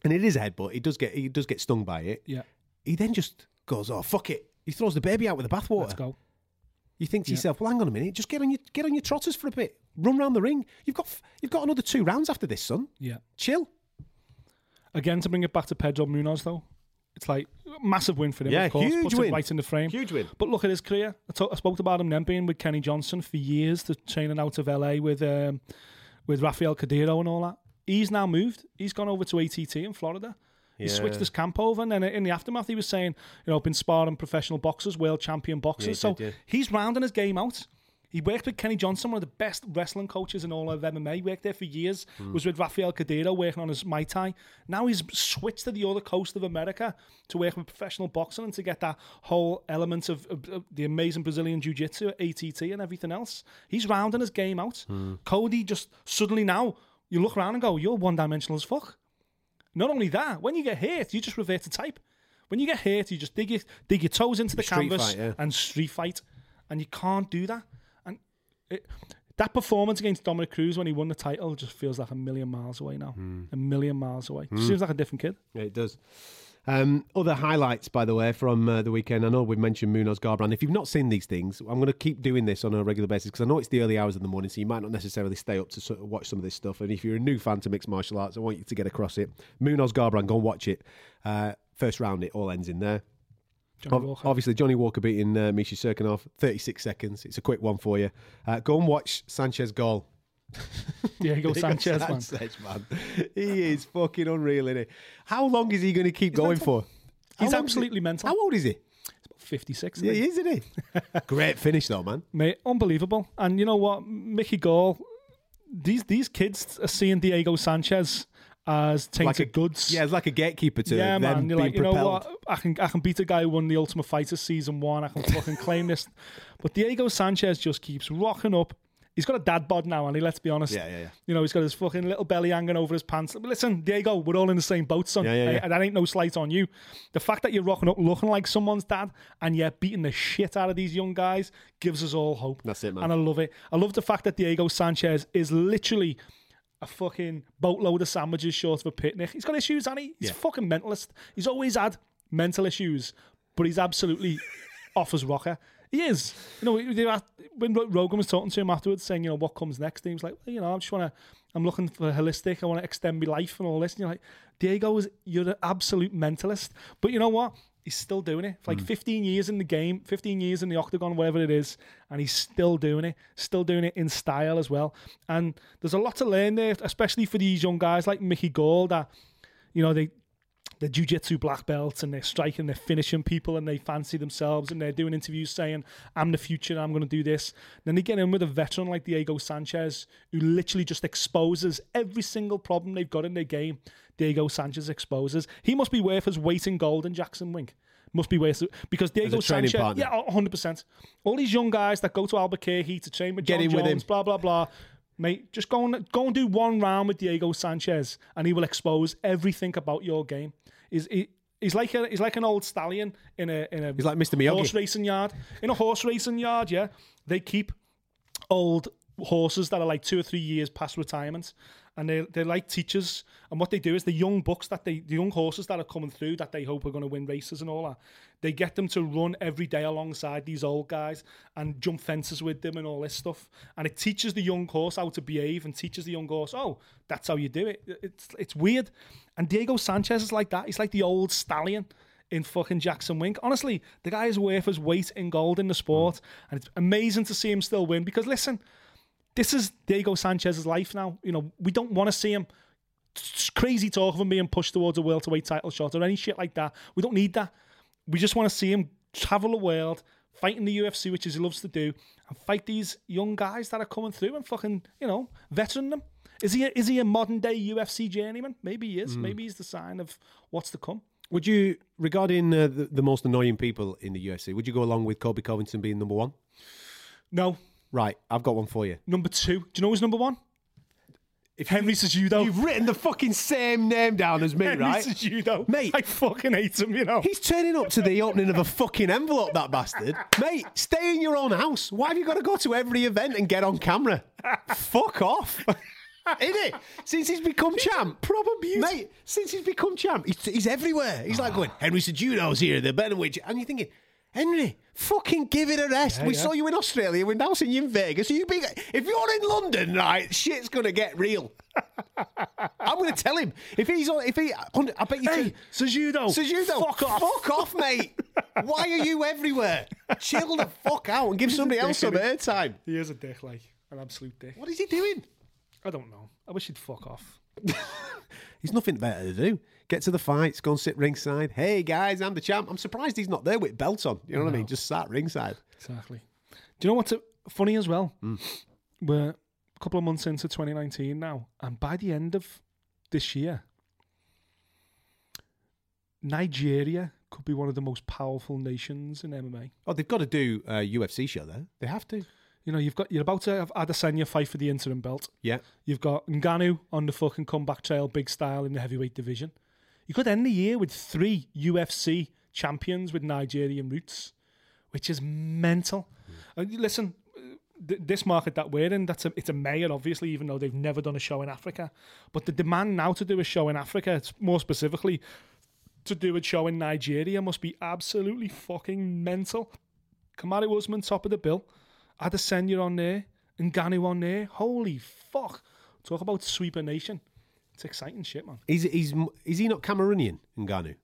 and it is a headbutt. He does get he does get stung by it. Yeah, He then just goes, "Oh fuck it!" He throws the baby out with the bathwater. let's go. You think to Yeah. yourself, "Well, hang on a minute. Just get on your get on your trotters for a bit. Run round the ring. You've got you've got another two rounds after this, son. Yeah. Chill." Again, to bring it back to Pedro Munhoz, though, it's like massive win for him. Yeah, of course, huge puts win. right in the frame. Huge win. But look at his career. I, talk, I spoke about him then being with Kenny Johnson for years, to training out of LA with um, with Rafael Cordeiro and all that. He's now moved. He's gone over to ATT in Florida. He Yeah. switched his camp over, and then in the aftermath, he was saying, you know, been sparring professional boxers, world champion boxers. he so did, yeah. he's rounding his game out. He worked with Kenny Johnson, one of the best wrestling coaches in all of MMA. He worked there for years. Hmm. Was with Rafael Cordeiro working on his Muay Thai. Now he's switched to the other coast of America to work with professional boxing and to get that whole element of, of- of the amazing Brazilian Jiu Jitsu, ATT, and everything else. He's rounding his game out. Hmm. Cody just suddenly now you look around and go, "You're one dimensional as fuck." Not only that, when you get hit, you just revert to type. When you get hit, you just dig your dig your toes into the Street canvas fight, yeah. and street fight, and you can't do that. And it, that performance against Dominick Cruz when he won the title just feels like a million miles away now. Hmm. A million miles away. Seems like a different kid. Yeah, it does. Um, other highlights, by the way, from uh, the weekend. I know we've mentioned Munhoz Garbrandt. If you've not seen these things, I'm going to keep doing this on a regular basis because I know it's the early hours of the morning, so you might not necessarily stay up to sort of watch some of this stuff. And if you're a new fan to mixed martial arts, I want you to get across it. Munhoz Garbrandt, go and watch it. Uh, first round, it all ends in there. Johnny Ob-. Obviously, Johnny Walker beating uh, Misha Cirkunov, 36 seconds. It's a quick one for you. Uh, go and watch Sanchez Gall. (laughs) Diego Sanchez, man. Sanchez, man. He is fucking unreal, isn't he? How long is he going to keep going mental. for? He's is he- absolutely mental. How old is he? 56. Yeah, he is, isn't he? (laughs) Great finish, though, man. Mate, unbelievable. And you know what? Mickey Gall, these these kids are seeing Diego Sanchez as tainted a- goods. Yeah, it's like a gatekeeper to yeah, them man. You're being like, you know propelled. what? I can I can beat a guy who won the Ultimate Fighter season one. I can fucking claim this. (laughs) But Diego Sanchez just keeps rocking up. He's got a dad bod now, and he let's be honest. Yeah, yeah, yeah. You know, he's got his fucking little belly hanging over his pants. But listen, Diego, we're all in the same boat, son. Yeah, yeah, yeah. And that ain't no slight on you. The fact that you're rocking up looking like someone's dad and yet beating the shit out of these young guys gives us all hope. That's it, man. And I love it. I love the fact that Diego Sanchez is literally a fucking boatload of sandwiches short of a picnic. He's got issues, and he? He's Yeah. a fucking mentalist. He's always had mental issues, but he's absolutely (laughs) off his rocker. He is. You know, they were- when Rogan was talking to him afterwards, saying, you know, what comes next? He was like, well, you know, I just want to, I'm looking for holistic. I want to extend my life and all this. And you're like, Diego, is, you're an absolute mentalist. But you know what? He's still doing it. For like hmm. 15 years in the game, 15 years in the octagon, whatever it is, and he's still doing it. Still doing it in style as well. And there's a lot to learn there, especially for these young guys like Mickey Gall that, you know, they they're jiu-jitsu black belts and they're striking, they're finishing people and they fancy themselves and they're doing interviews saying, I'm the future, I'm going to do this. Then they get in with a veteran like Diego Sanchez who literally just exposes every single problem they've got in their game. Diego Sanchez exposes. He must be worth his weight in gold in Jackson Wink. Must be worth it because Diego Sanchez, partner. yeah, hundred percent. All these young guys that go to Albuquerque to train with Get John in with him. blah blah blah. Mate, just go and go and do one round with Diego Sanchez, and he will expose everything about your game. Is he? He's like a, he's like an old stallion in a in a He's like Mr. Miyagi. horse racing yard. In a horse racing yard, yeah, they keep old horses that are like two or three years past retirement, and they they're like teachers. And what they do is the young bucks that they the young horses that are coming through that they hope are going to win races and all that. They get them to run every day alongside these old guys and jump fences with them and all this stuff. And it teaches the young horse how to behave and teaches the young horse, oh, that's how you do it. It's it's weird. And Diego Sanchez is like that. He's like the old stallion in fucking Jackson Wink. Honestly, the guy is worth his weight in gold in the sport, mm. and it's amazing to see him still win. Because listen, this is Diego Sanchez's life now. You know, we don't want to see him s- crazy talk of him being pushed towards a welterweight title shot or any shit like that. We don't need that. We just want to see him travel the world, fight in the UFC, which is he loves to do, and fight these young guys that are coming through and fucking, you know, veteran them. Is he a, is he a modern day UFC journeyman? Maybe he is. Maybe he's the sign of what's to come. Would you, regarding uh, the, the most annoying people in the UFC, would you go along with Colby Covington being number one? No, Right, I've got one for you. number two. Do you know who's number one? If Henry Cejudo. You've written the fucking same name down as me, Henry right? Mate. I fucking hate him, you know. He's turning up to the opening of a fucking envelope, that bastard. Mate, stay in your own house. Why have you got to go to every event and get on camera? Fuck off. Isn't it? Since he's become champ. proper beauty. Mate, since he's become champ, he's, he's everywhere. He's like ah. going, Henry Cejudo's here, the Benowitch. And you're thinking, Henry, fucking give it a rest. we yeah. saw you in Australia. We're now seeing you in Vegas. You big, if you're in London, right, shit's going to get real. (laughs) I'm going to tell him. If he's on, if he, I bet you. Hey, Cejudo. Cejudo, Fuck off. Fuck off, mate. Why are you everywhere? Chill the fuck out and give somebody else some airtime. He is a dick, like an absolute dick. What is he doing? I don't know. I wish he'd fuck off. (laughs) He's nothing better to do. Get to the fights, go and sit ringside. Hey guys, I'm the champ. I'm surprised he's not there with belt on. You know what I mean? Just sat ringside. Exactly. Do you know what's uh, funny as well? We're a couple of months into 2019 now, and by the end of this year, Nigeria could be one of the most powerful nations in MMA. Oh, they've got to do a UFC show there. They have to. You know, you've got you're about to have Adesanya fight for the interim belt. Yeah. You've got Ngannou on the fucking comeback trail, big style in the heavyweight division. You could end the year with three UFC champions with Nigerian roots, which is mental. Hmm. And listen, th- this market that we're in, that's a, it's a mayor, obviously, even though they've never done a show in Africa. But the demand now to do a show in Africa, it's more specifically to do a show in Nigeria, must be absolutely fucking mental. Kamaru Usman top of the bill. Adesanya on there, Ngannou on there. Holy fuck! Talk about sweeper nation. It's exciting shit, man. He's, he's, is he not Cameroonian, Ngannou?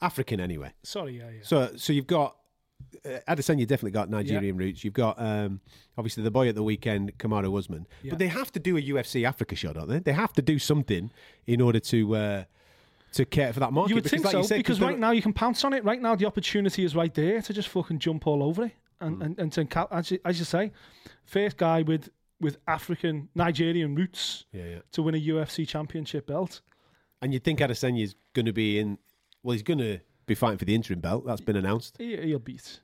African anyway. Sorry, yeah, yeah. So, so you've got uh, Adesanya definitely got Nigerian roots. You've got um, obviously the boy at the weekend, Kamaru Usman. Yeah. But they have to do a UFC Africa show, don't they? They have to do something in order to uh, to care for that market. You would because think like so you said, because right now you can pounce on it. Right now the opportunity is right there to just fucking jump all over it and and, and to as you, as you say, first guy with with African Nigerian roots Yeah, yeah. to win a UFC championship belt. And you'd think Adesanya is going to be in. Well, he's going to be fighting for the interim belt. That's been announced. He, he'll beat.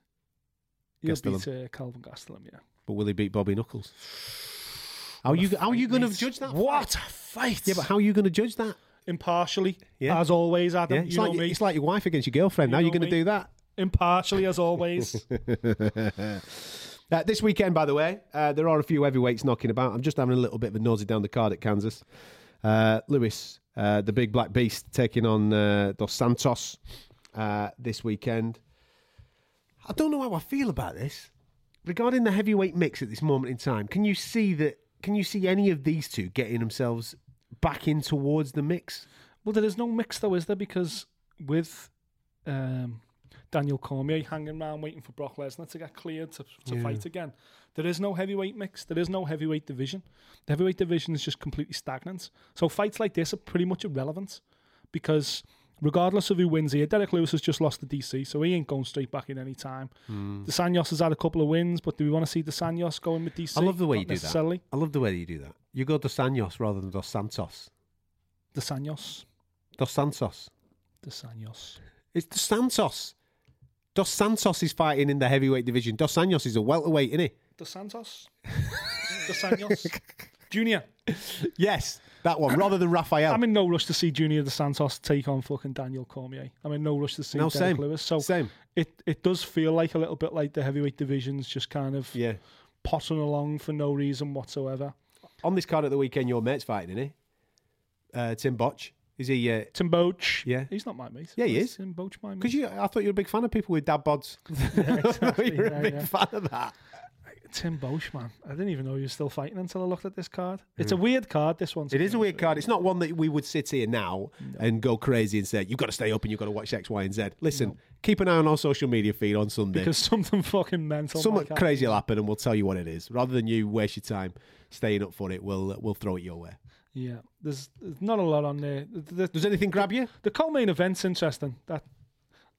He'll Gastelum. beat uh, Kelvin Gastelum, yeah. But will he beat Bobby Knuckles? How are you? How are you going to judge that? What a fight! Yeah, but how are you going to judge that? impartially, Yeah. as always, Adam. Yeah, you it's know like me. it's like your wife against your girlfriend. You now you're going to do that. impartially as always. (laughs) (laughs) Uh, this weekend, by the way, uh, there are a few heavyweights knocking about. I'm just having a little bit of a nosy down the card at Kansas. Uh, Lewis, uh, the big black beast, taking on uh, Dos Santos uh, this weekend. I don't know how I feel about this regarding the heavyweight mix at this moment in time. Can you see that? Can you see any of these two getting themselves back in towards the mix? well, there is no mix though, is there? Because with um, Daniel Cormier hanging around waiting for Brock Lesnar to get cleared to, to Yeah. fight again, there is no heavyweight mix. There is no heavyweight division. The heavyweight division is just completely stagnant. So fights like this are pretty much irrelevant because regardless of who wins here, Derrick Lewis has just lost to DC, so he ain't going straight back in any time. Hmm. The Sanyos has had a couple of wins, but do we want to see the Sanyos going with DC? I love the way Not you do that. I love the way that you do that. You go Dos Santos rather than Dos Santos. The Sanyos. Dos Santos. The Sanyos. It's Dos Santos. Dos Santos is fighting in the heavyweight division. Dos Santos is a welterweight, isn't he? Dos Santos. (laughs) the Sanyos. Junior. Yes, that one. Rather than Raphael. I'm in no rush to see Junior Dos Santos take on fucking Daniel Cormier. I'm in no rush to see no, Derrick same. Lewis. So same. it it does feel like a little bit like the heavyweight division's just kind of Yeah. potting along for no reason whatsoever. On this card at the weekend, your mate's fighting, isn't he? Uh, Tim Boetsch. Is he? Uh, Tim Boetsch. Yeah. He's not my mate. Yeah, he is. Tim Boetsch my mate. because you, I thought you were a big fan of people with dad bods. (laughs) exactly, (laughs) You're a big yeah. fan of that. Tim Boetsch, man. I didn't even know he was still fighting until I looked at this card. It's a weird card, this one. It is a weird card. It's not one that we would sit here now and go crazy and say, you've got to stay up and you've got to watch X, Y, and Z. Listen, keep an eye on our social media feed on Sunday. Because something fucking mental. Something crazy will happen and we'll tell you what it is. Rather than you waste your time staying up for it, we'll, we'll throw it your way. Yeah, there's, there's not a lot on there. The, the, Does anything grab you? the co-main event's interesting. That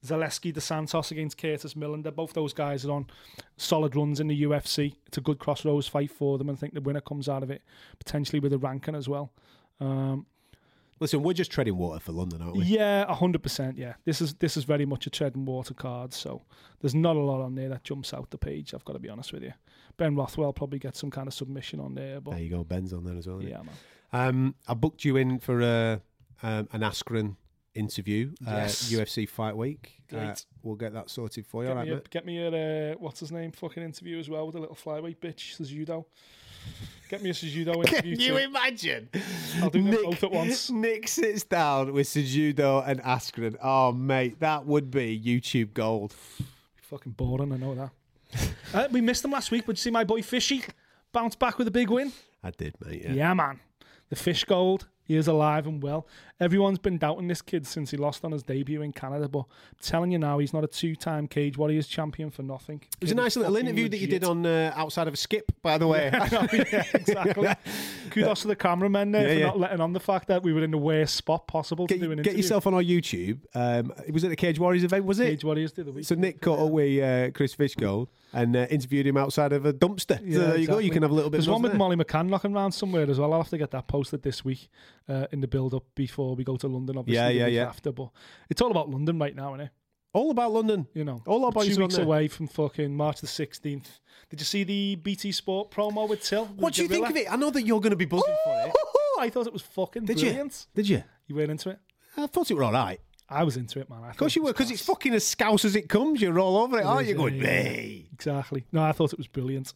Zaleski, De Santos against Curtis Millen. They're both those guys are on solid runs in the UFC. It's a good crossroads fight for them, and I think the winner comes out of it potentially with a ranking as well. Um, Listen, we're just treading water for London, aren't we? yeah, hundred percent. Yeah, this is this is very much a treading water card. So there's not a lot on there that jumps out the page. I've got to be honest with you. Ben Rothwell probably gets some kind of submission on there, but There you go. Ben's on there as well. yeah, man. Um, I booked you in for a, um, an Askren interview, Yes. uh, UFC Fight Week. Uh, Great. we'll get that sorted for you. Get right, me, a, get me a uh, what's his name fucking interview as well with a little flyweight bitch Suzudo. Get me a Suzudo (laughs) interview. Can you too. imagine? I'll do them both at once. (laughs) Nick sits down with Cejudo and Askren. Oh, mate, that would be YouTube gold. Fucking boring, I know that. (laughs) uh, we missed them last week, but you see my boy Fishy bounce back with a big win. I did, mate. Yeah. Yeah, man. The Fishgold. He is alive and well. Everyone's been doubting this kid since he lost on his debut in Canada, but I'm telling you now, he's not a two-time Cage Warriors champion for nothing. It was a nice little interview that you did on uh, outside of a skip, by the way. (laughs) yeah, (laughs) exactly. Kudos to the cameramen there Yeah, for yeah. not letting on the fact that we were in the worst spot possible get, to do an get yourself on our YouTube. Um, was it the Cage Warriors event? Was it? Cage Warriors did the week. So Nick caught up with uh, Chris Fishgold and uh, interviewed him outside of a dumpster. so Yeah, there you go. You can have a little bit. There's one with there. Molly McCann knocking around somewhere as well. I'll have to get that posted this week uh, in the build up before we go to London, obviously. Yeah, yeah, yeah. After, but it's all about London right now, isn't it? All about London. You know, All our boys two weeks away from fucking March the 16th. Did you see the BT Sport promo with Till? with What do you think of it? I know that you're going to be buzzing for it. I thought it was fucking Did brilliant. you? Did you? You weren't into it? I thought it were all right. I was into it, man. I Of course you were, because it's fucking as scouse as it comes. You're all over it, aren't is, you? Going, yeah, hey. Exactly. No, I thought it was brilliant.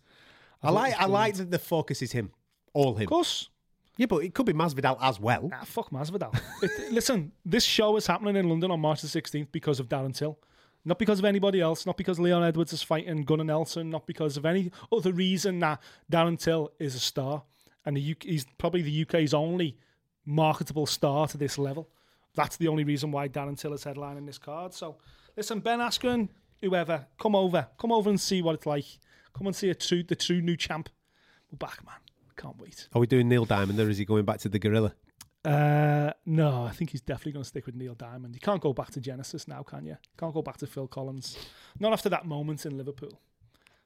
I like, I like that the focus is him, all him. Of course. Yeah, but it could be Masvidal as well. Nah, fuck Masvidal. (laughs) it, listen, this show is happening in London on March the 16th because of Darren Till. Not because of anybody else, not because Leon Edwards is fighting Gunnar Nelson, not because of any other reason that Darren Till is a star. And UK, he's probably the UK's only marketable star to this level. That's the only reason why Darren Till is headlining this card. So, listen, Ben Askren, whoever, come over. Come over and see what it's like. Come and see a true, the true new champ. We're back, man. Can't wait. Are we doing Neil Diamond or is he going back to the Gorilla? Uh, no, I think he's definitely going to stick with Neil Diamond. You can't go back to Genesis now, can you? Can't go back to Phil Collins. Not after that moment in Liverpool.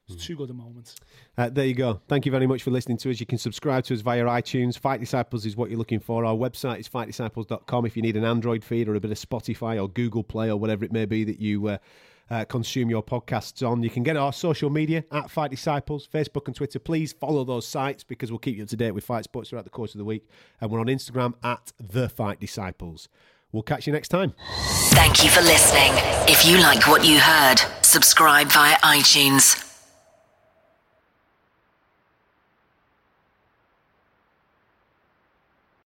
It's too good a moment. Uh, there you go. Thank you very much for listening to us. You can subscribe to us via iTunes. Fight Disciples is what you're looking for. Our website is fightdisciples.com. If you need an Android feed or a bit of Spotify or Google Play or whatever it may be that you uh, uh, consume your podcasts on, you can get our social media at Fight Disciples, Facebook and Twitter. Please follow those sites because we'll keep you up to date with fight sports throughout the course of the week. And we're on Instagram at The Fight Disciples. We'll catch you next time. Thank you for listening. If you like what you heard, subscribe via iTunes.